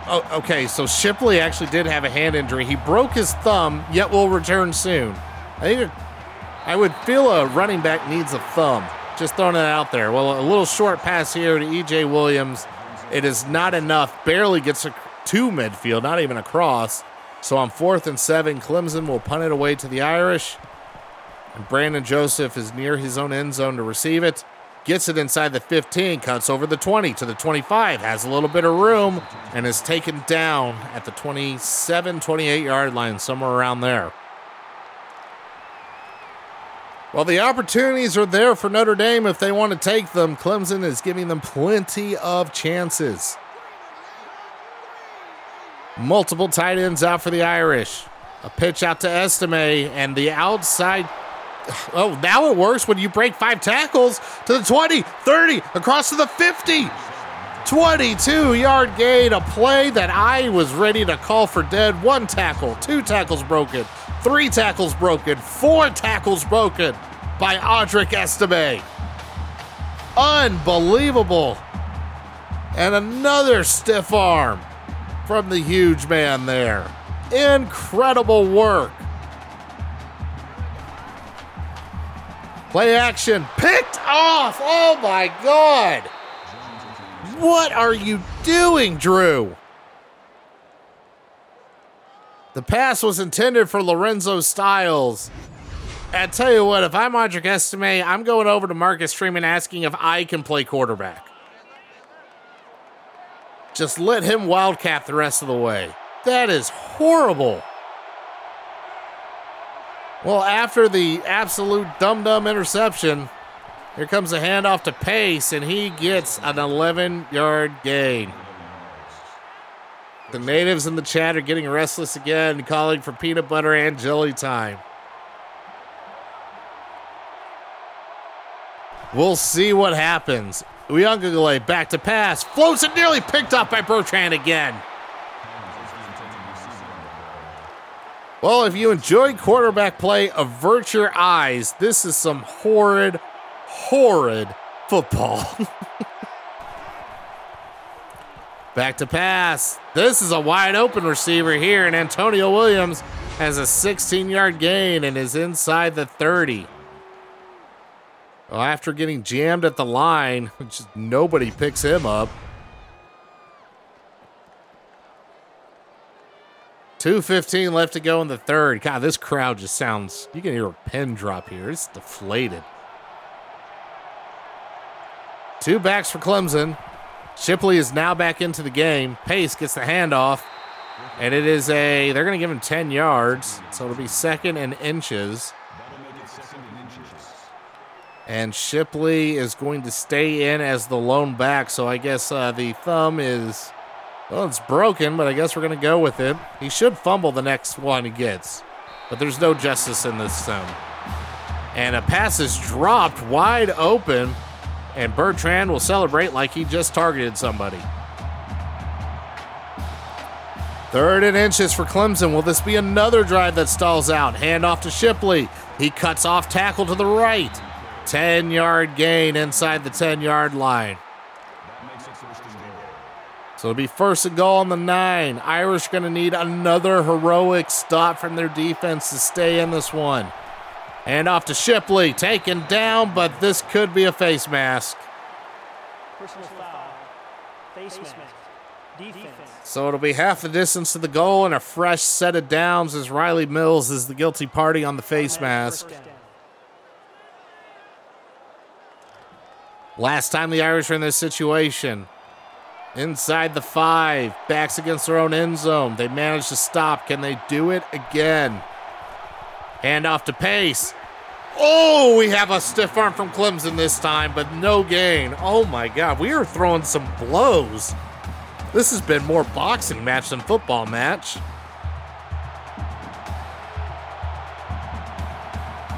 Oh, okay, so Shipley actually did have a hand injury. He broke his thumb, yet will return soon. I think I would feel a running back needs a thumb. Just throwing it out there. Well, a little short pass here to EJ Williams. It is not enough. Barely gets to midfield, not even across. So on fourth and seven, Clemson will punt it away to the Irish. And Brandon Joseph is near his own end zone to receive it. Gets it inside the 15, cuts over the 20 to the 25, has a little bit of room, and is taken down at the 27, 28 yard line, somewhere around there. Well, the opportunities are there for Notre Dame if they want to take them. Clemson is giving them plenty of chances. Multiple tight ends out for the Irish. A pitch out to Estime, and the outside. Oh, now it works when you break five tackles to the 20, 30, across to the 50. 22 yard gain, a play that I was ready to call for dead. One tackle, two tackles broken, three tackles broken, four tackles broken by Audric Estime. Unbelievable. And another stiff arm from the huge man there. Incredible work. Play action picked off. Oh my God. What are you doing, Drew? The pass was intended for Lorenzo Styles. I tell you what, if I'm Audric Estime, I'm going over to Marcus Freeman asking if I can play quarterback. Just let him wildcat the rest of the way. That is horrible. Well, after the absolute dum dum interception, here comes a handoff to Pace, and he gets an 11 yard gain. The natives in the chat are getting restless again, calling for peanut butter and jelly time. We'll see what happens. Uiagalelei back to pass, floats it nearly picked up by Bertrand again. Well, if you enjoy quarterback play, avert your eyes. This is some horrid, horrid football. Back to pass. This is a wide open receiver here, and Antonio Williams has a 16 yard gain and is inside the 30. Well, after getting jammed at the line, nobody picks him up. 2.15 left to go in the third. God, this crowd just sounds, you can hear a pin drop here. It's deflated. Two backs for Clemson. Shipley is now back into the game. Pace gets the handoff. And it is a, they're going to give him 10 yards. So it'll be second and inches. And Shipley is going to stay in as the lone back. So I guess uh, the thumb is well, it's broken, but I guess we're going to go with it. He should fumble the next one he gets, but there's no justice in this zone. And a pass is dropped wide open, and Bertrand will celebrate like he just targeted somebody. Third and inches for Clemson. Will this be another drive that stalls out? Hand off to Shipley. He cuts off tackle to the right. 10 yard gain inside the 10 yard line. So it'll be first and goal on the nine. Irish going to need another heroic stop from their defense to stay in this one. And off to Shipley, taken down, but this could be a face mask. Personal foul. Face mask. Defense. So it'll be half the distance to the goal and a fresh set of downs as Riley Mills is the guilty party on the face mask. Last time the Irish were in this situation, Inside the five, backs against their own end zone. They managed to stop. Can they do it again? Hand off to Pace. Oh, we have a stiff arm from Clemson this time, but no gain. Oh my God, we are throwing some blows. This has been more boxing match than football match.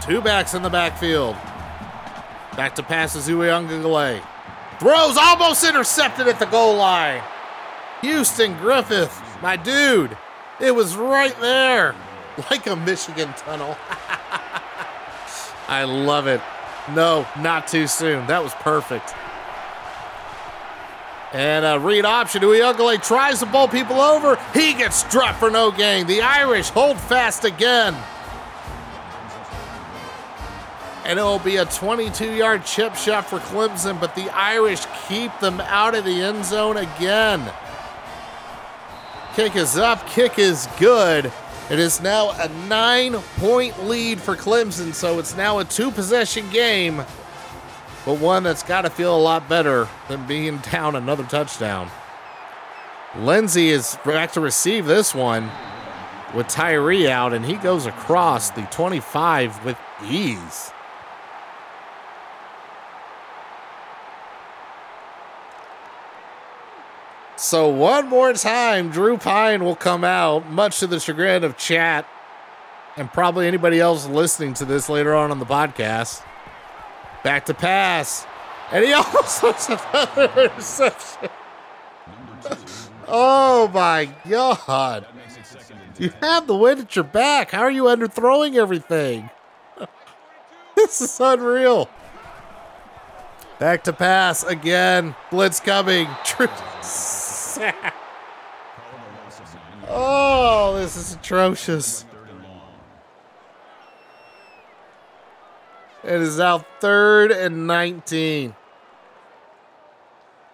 Two backs in the backfield. Back to pass to Uiagalelei. Throws almost intercepted at the goal line. Houston Griffith, my dude. It was right there, like a Michigan tunnel. I love it. No, not too soon. That was perfect. And uh, a read option. Uiagalelei tries to bowl people over. He gets dropped for no gain. The Irish hold fast again and it will be a 22 yard chip shot for Clemson, but the Irish keep them out of the end zone again. Kick is up, kick is good. It is now a nine point lead for Clemson, so it's now a two possession game, but one that's got to feel a lot better than being down another touchdown. Lenzy is back to receive this one with Tyree out, and he goes across the 25 with ease. So one more time, Drew Pyne will come out, much to the chagrin of chat and probably anybody else listening to this later on on the podcast. Back to pass. And he almost throws another interception. oh my God. You have the wind at your back. How are you underthrowing everything? this is unreal. Back to pass again. Blitz coming. oh, this is atrocious. It is now third and 19.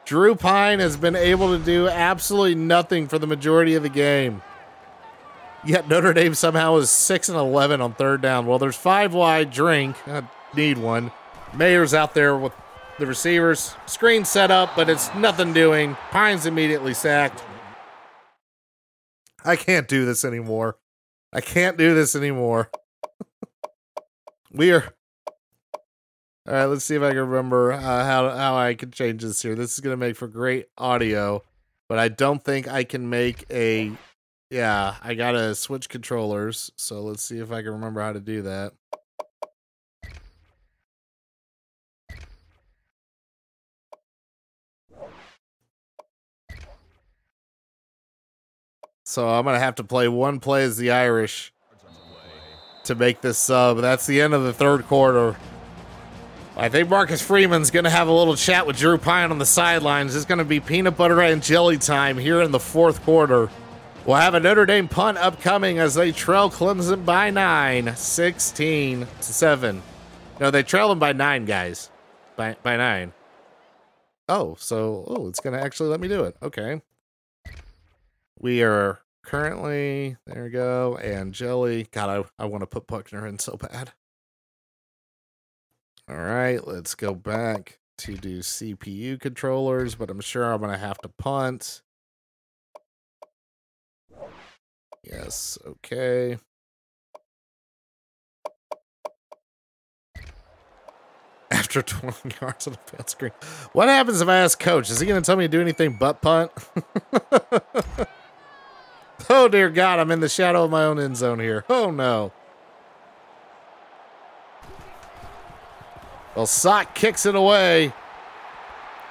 Drew Pyne has been able to do absolutely nothing for the majority of the game. Yet Notre Dame somehow is 6 and 11 on third down. Well, there's five wide drink. I need one. Mayer's out there with the receivers. Screen set up, but it's nothing doing. Pyne's immediately sacked. I can't do this anymore. I can't do this anymore. we are. All right, let's see if I can remember uh, how how I can change this here. This is gonna make for great audio, but I don't think I can make a. Yeah, I gotta switch controllers. So let's see if I can remember how to do that. So I'm gonna have to play one play as the Irish to make this sub. That's the end of the third quarter. I think Marcus Freeman's gonna have a little chat with Drew Pyne on the sidelines. It's gonna be peanut butter and jelly time here in the fourth quarter. We'll have a Notre Dame punt upcoming as they trail Clemson by nine, 16 to 7. No, they trail them by nine, guys. By by nine. Oh, so oh, it's gonna actually let me do it. Okay. We are currently, there we go. And Jelly. God, I, I want to put Buchner in so bad. All right, let's go back to do CPU controllers, but I'm sure I'm to have to punt. Yes, okay. After 20 yards on the field screen. What happens if I ask coach? Is he to tell me to do anything but punt? oh, dear God, I'm in the shadow of my own end zone here. Oh, no. Well, Sot kicks it away.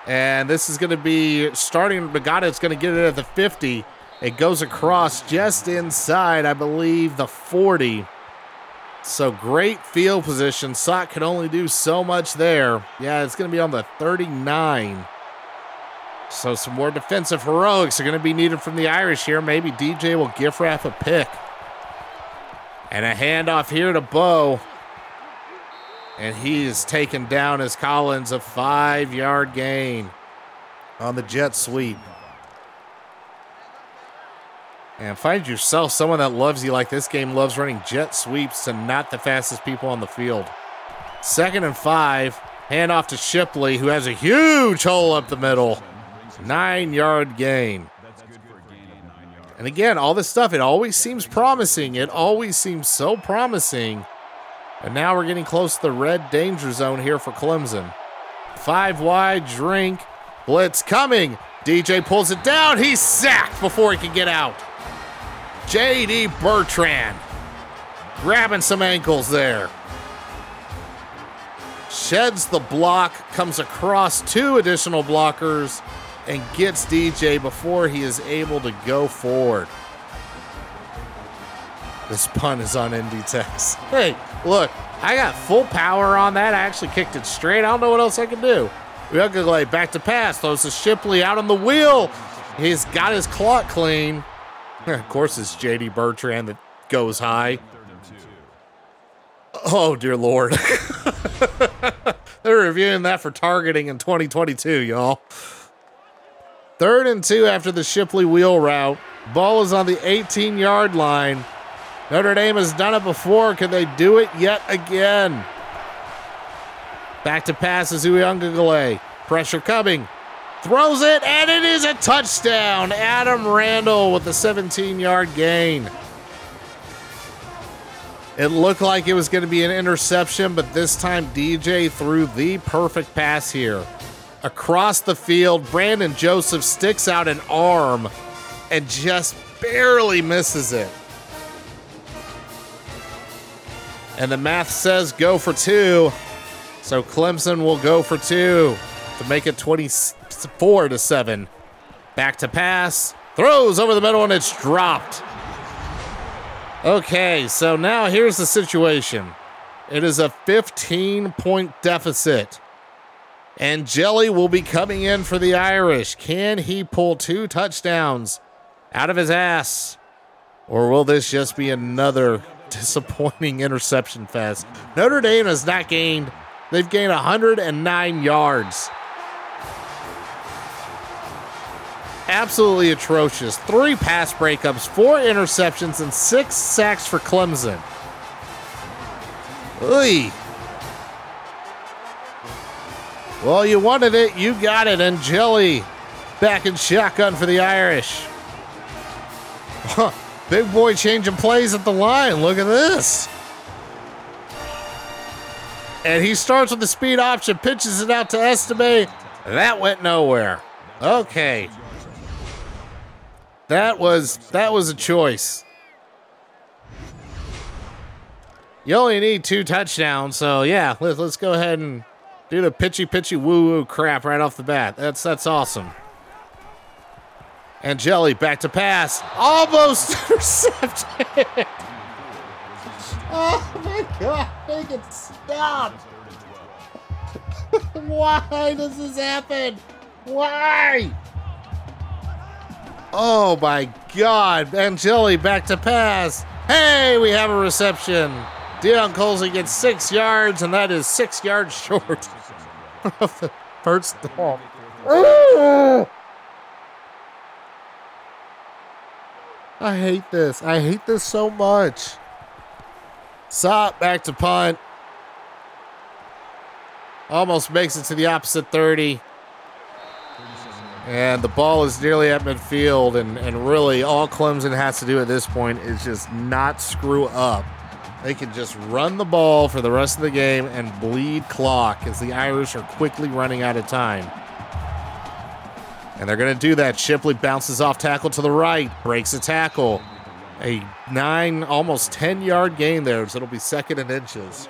And this is going to be starting. It's going to get it at the 50. It goes across just inside, I believe, the 40. So great field position. Sot can only do so much there. Yeah, it's going to be on the 39. So some more defensive heroics are going to be needed from the Irish here. Maybe DJ will gift wrap a pick. And a handoff here to Beaux. And he is taken down as Collins a five yard gain on the jet sweep. And find yourself someone that loves you like this game loves running jet sweeps to not the fastest people on the field. Second and five. Hand off to Shipley, who has a huge hole up the middle. Nine yard gain. And again, all this stuff, it always seems promising. It always seems so promising. And now we're getting close to the red danger zone here for Clemson. Five wide drink. Blitz coming. DJ pulls it down. He's sacked before he can get out. J.D. Bertrand grabbing some ankles there. Sheds the block, comes across two additional blockers, and gets DJ before he is able to go forward. This pun is on ND Tex. Hey, look, I got full power on that. I actually kicked it straight. I don't know what else I can do. Uiagalelei back to pass, throws to Shipley out on the wheel. He's got his clock clean. of course, it's JD Bertrand that goes high. Oh, dear Lord. They're reviewing that for targeting in 2022, y'all. Third and two after the Shipley wheel route. Ball is on the 18 yard line. Notre Dame has done it before. Can they do it yet again? Back to pass is Uiagalelei. Pressure coming throws it, and it is a touchdown. Adam Randall with a 17 yard gain. It looked like it was going to be an interception, but this time DJ threw the perfect pass here. Across the field, Brandon Joseph sticks out an arm and just barely misses it. And the math says go for two. So Clemson will go for two to make it 24 to seven. Back to pass. Throws over the middle and it's dropped. Okay, so now here's the situation. It is a 15 point deficit. And Jelly will be coming in for the Irish. Can he pull two touchdowns out of his ass? Or will this just be another disappointing interception fest? Notre Dame has not gained, they've gained 109 yards. absolutely atrocious. Three pass breakups, four interceptions, and six sacks for Clemson. Oy. Well, you wanted it, you got it, and Jelly back in shotgun for the Irish. Huh. Big boy changing plays at the line. Look at this. And he starts with the speed option, pitches it out to Estime. That went nowhere. Okay. That was that was a choice. You only need two touchdowns, so yeah, let's let's go ahead and do the pitchy pitchy woo woo crap right off the bat. That's that's awesome. And Jelly back to pass, almost intercepted. oh my god, make it stop! Why does this happen? Why? Oh my God. And Angeli back to pass. Hey, we have a reception. Deion Colzie gets six yards, and that is six yards short of the first ball. Ah! I hate this. I hate this so much. Sot back to punt. Almost makes it to the opposite 30. And the ball is nearly at midfield. And, and really, all Clemson has to do at this point is just not screw up. They can just run the ball for the rest of the game and bleed clock as the Irish are quickly running out of time. And they're going to do that. Shipley bounces off tackle to the right, breaks a tackle. A nine, almost 10 yard gain there, so it'll be second and inches.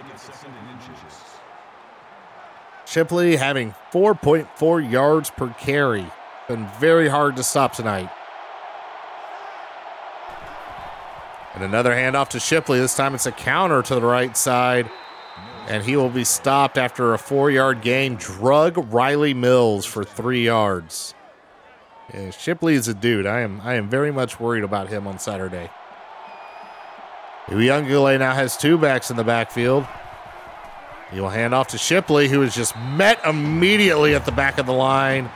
Shipley having 4.4 yards per carry. Been very hard to stop tonight. And another handoff to Shipley. This time it's a counter to the right side. And he will be stopped after a four yard gain. Drug Riley Mills for three yards. Yeah, Shipley is a dude. I am I am very much worried about him on Saturday. Uiagalelei now has two backs in the backfield. He will hand off to Shipley, who is just met immediately at the back of the line.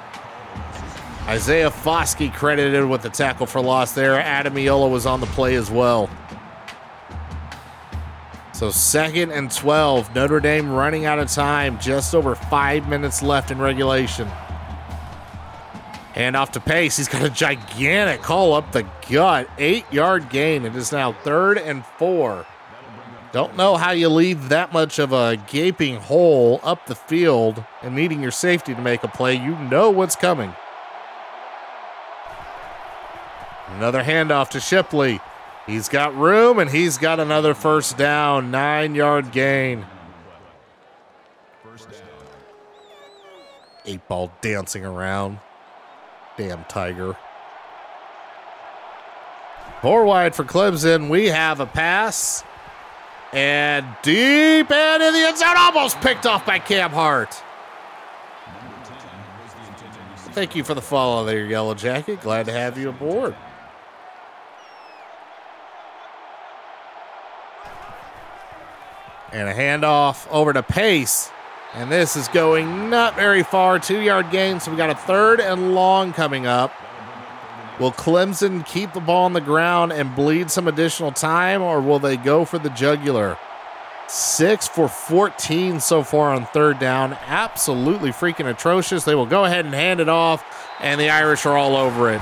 Isaiah Foskey credited with the tackle for loss there. Ademilola was on the play as well. So second and 12. Notre Dame running out of time. Just over five minutes left in regulation. Hand off to Pace. He's got a gigantic call up the gut. Eight yard gain. It is now third and four. Don't know how you leave that much of a gaping hole up the field and needing your safety to make a play. You know what's coming. Another handoff to Shipley. He's got room and he's got another first down. Nine yard gain. Eight ball dancing around. Damn Tiger. Four wide for Clemson. We have a pass. And deep and in the end zone, almost picked off by Cam Hart. Thank you for the follow there, Yellow Jacket. Glad to have you aboard. And a handoff over to Pace. And this is going not very far. Two yard gain. So we got a third and long coming up. Will Clemson keep the ball on the ground and bleed some additional time, or will they go for the jugular? Six for 14 so far on third down. Absolutely freaking atrocious. They will go ahead and hand it off, and the Irish are all over it.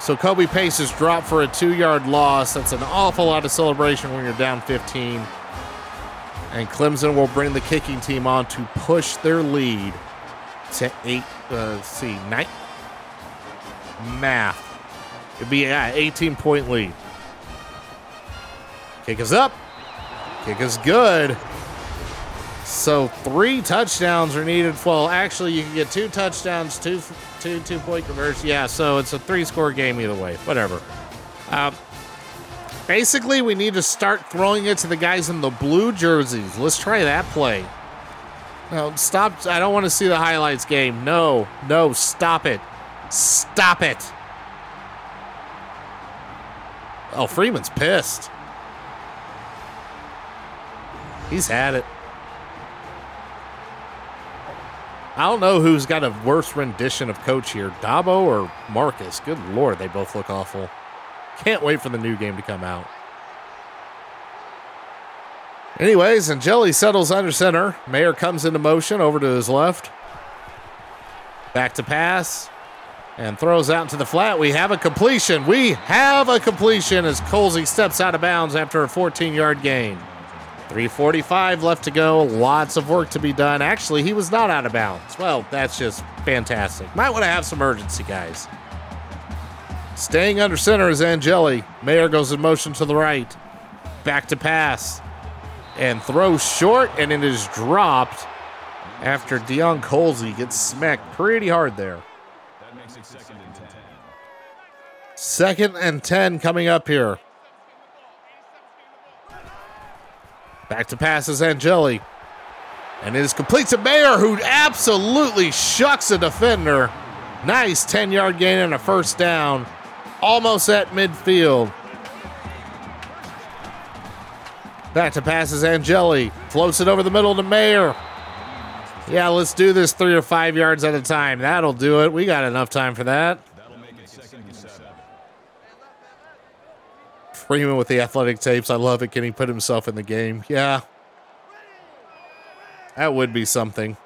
So Kobe Pace is dropped for a two yard loss. That's an awful lot of celebration when you're down 15. And Clemson will bring the kicking team on to push their lead to eight, uh, see, nine, math. It'd be an 18 point lead. Kick is up. Kick is good. So three touchdowns are needed. Well, actually, you can get two touchdowns, two two two point conversions. Yeah, so it's a three score game either way. Whatever. Uh, basically, we need to start throwing it to the guys in the blue jerseys. Let's try that play. No, stop. I don't want to see the highlights game. No, no, stop it. Stop it. Oh, Freeman's pissed. He's had it. I don't know who's got a worse rendition of coach here, Dabo or Marcus. Good lord, they both look awful. Can't wait for the new game to come out. Anyways, and Jelly settles under center. Mayer comes into motion over to his left. Back to pass and throws out into the flat. We have a completion. We have a completion as Colzie steps out of bounds after a 14 yard gain. 345 left to go. Lots of work to be done. Actually, he was not out of bounds. Well, that's just fantastic. Might want to have some urgency, guys. Staying under center is Angeli. Mayer goes in motion to the right. Back to pass. And throws short, and it is dropped after Deion Colzie gets smacked pretty hard there. Second and 10 coming up here. Back to passes Angeli. And it is complete to Mayer, who absolutely shucks a defender. Nice 10 yard gain and a first down. Almost at midfield. Back to passes Angeli. Floats it over the middle to Mayer. Yeah, let's do this three or five yards at a time. That'll do it. We got enough time for that. Freeman with the athletic tapes. I love it. Can he put himself in the game? Yeah. That would be something.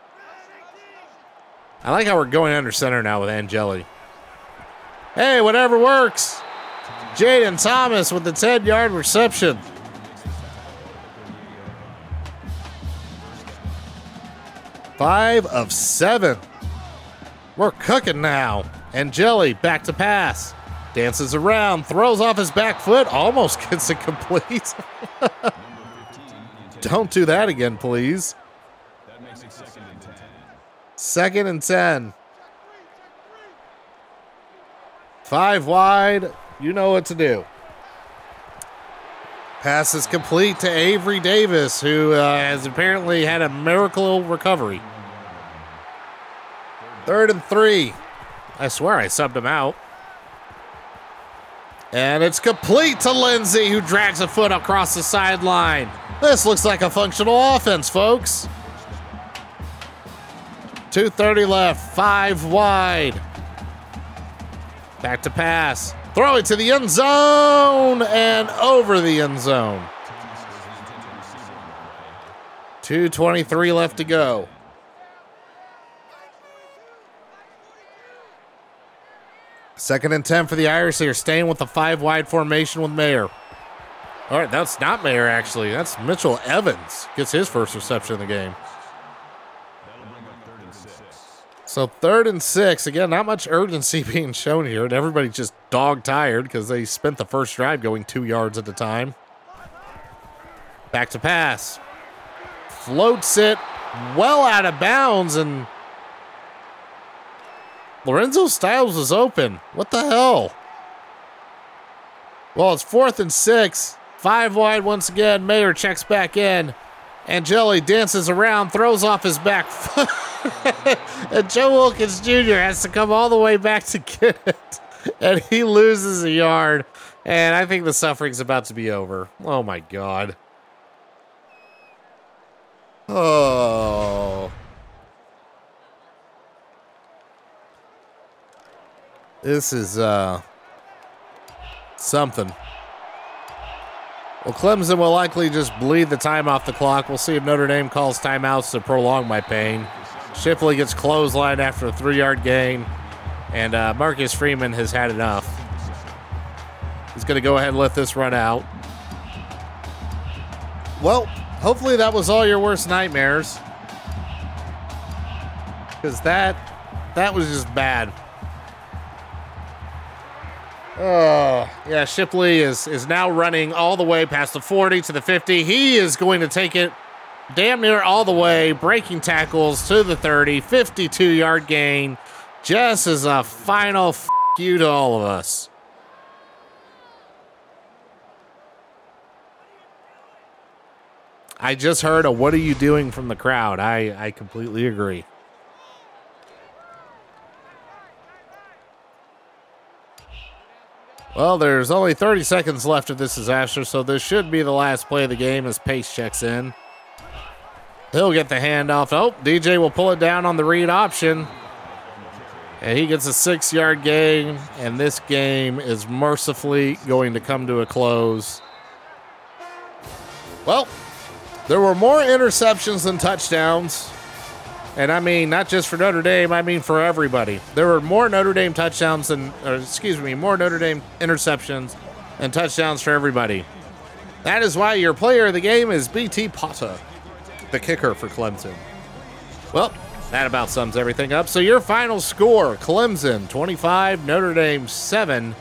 I like how we're going under center now with Angeli. Hey, whatever works. Jayden Thomas with the 10 yard reception. Five of seven. We're cooking now. And Angeli back to pass. Dances around, throws off his back foot, almost gets it complete. Don't do that again, please. Second and 10. Five wide. You know what to do. Pass is complete to Avery Davis, who uh, has apparently had a miracle recovery. Third and three. I swear I subbed him out. And it's complete to Lenzy, who drags a foot across the sideline. This looks like a functional offense, folks. 2.30 left, five wide. Back to pass. Throw it to the end zone and over the end zone. 2.23 left to go. Second and 10 for the Irish. They're staying with the five wide formation with Mayer. All right, that's not Mayer, actually. That's Mitchell Evans. Gets his first reception of the game. So third and six. Again, not much urgency being shown here. And everybody just dog tired because they spent the first drive going two yards at a time. Back to pass. Floats it well out of bounds and Lorenzo Styles was open. What the hell? Well, it's fourth and six. Five wide once again. Mayer checks back in. Angeli dances around, throws off his back foot. and Joe Wilkins Jr. has to come all the way back to get it. And he loses a yard. And I think the suffering's about to be over. Oh my God. Oh. This is uh something. Well, Clemson will likely just bleed the time off the clock. We'll see if Notre Dame calls timeouts to prolong my pain. Shipley gets clotheslined after a three yard gain, and uh, Marcus Freeman has had enough. He's going to go ahead and let this run out. Well, hopefully that was all your worst nightmares. Because that, that was just bad. Oh, yeah, Shipley is is now running all the way past the 40 to the 50. He is going to take it damn near all the way, breaking tackles to the 30, 52 yard gain. Just as a final f- you to all of us. I just heard a what are you doing from the crowd. I, I completely agree. Well, there's only 30 seconds left of this disaster, so this should be the last play of the game as Pace checks in. He'll get the handoff. Oh, DJ will pull it down on the read option. And he gets a six yard gain, and this game is mercifully going to come to a close. Well, there were more interceptions than touchdowns. And I mean, not just for Notre Dame, I mean for everybody. There were more Notre Dame touchdowns than, or excuse me, more Notre Dame interceptions and touchdowns for everybody. That is why your player of the game is BT Potter, the kicker for Clemson. Well, that about sums everything up. So your final score Clemson 25, Notre Dame 7.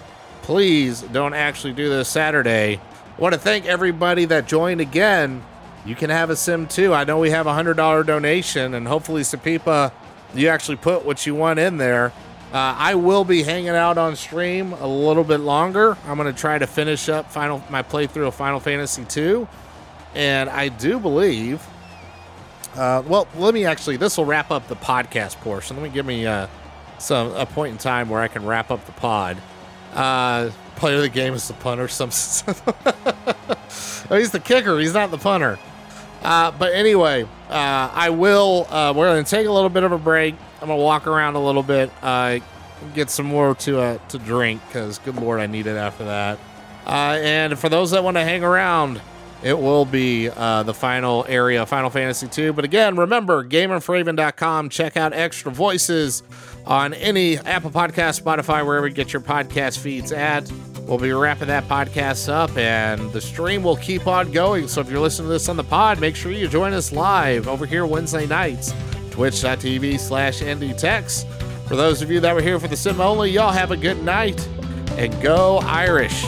Please don't actually do this Saturday. I want to thank everybody that joined again you can have a sim too. I know we have a hundred dollar donation, and hopefully, Sapipa, you actually put what you want in there. Uh, I will be hanging out on stream a little bit longer. I'm going to try to finish up final my playthrough of Final Fantasy II, and I do believe. Uh, well, let me actually. This will wrap up the podcast portion. Let me give me uh, some a point in time where I can wrap up the pod. Uh, player of the game is the punter. Some. oh, he's the kicker. He's not the punter. Uh, but anyway, uh, I will. Uh, we're to take a little bit of a break. I'm to walk around a little bit, uh, get some more to uh, to drink because, good lord, I need it after that. Uh, and for those that want to hang around, it will be the final area, Final Fantasy 2. But again, remember, gamingforaven.com. Check out Extra Voices on any Apple Podcast, Spotify, wherever you get your podcast feeds at. We'll be wrapping that podcast up, and the stream will keep on going. So if you're listening to this on the pod, make sure you join us live over here Wednesday nights, twitch.tv slash ndtex. For those of you that were here for the sim only, y'all have a good night, and go Irish.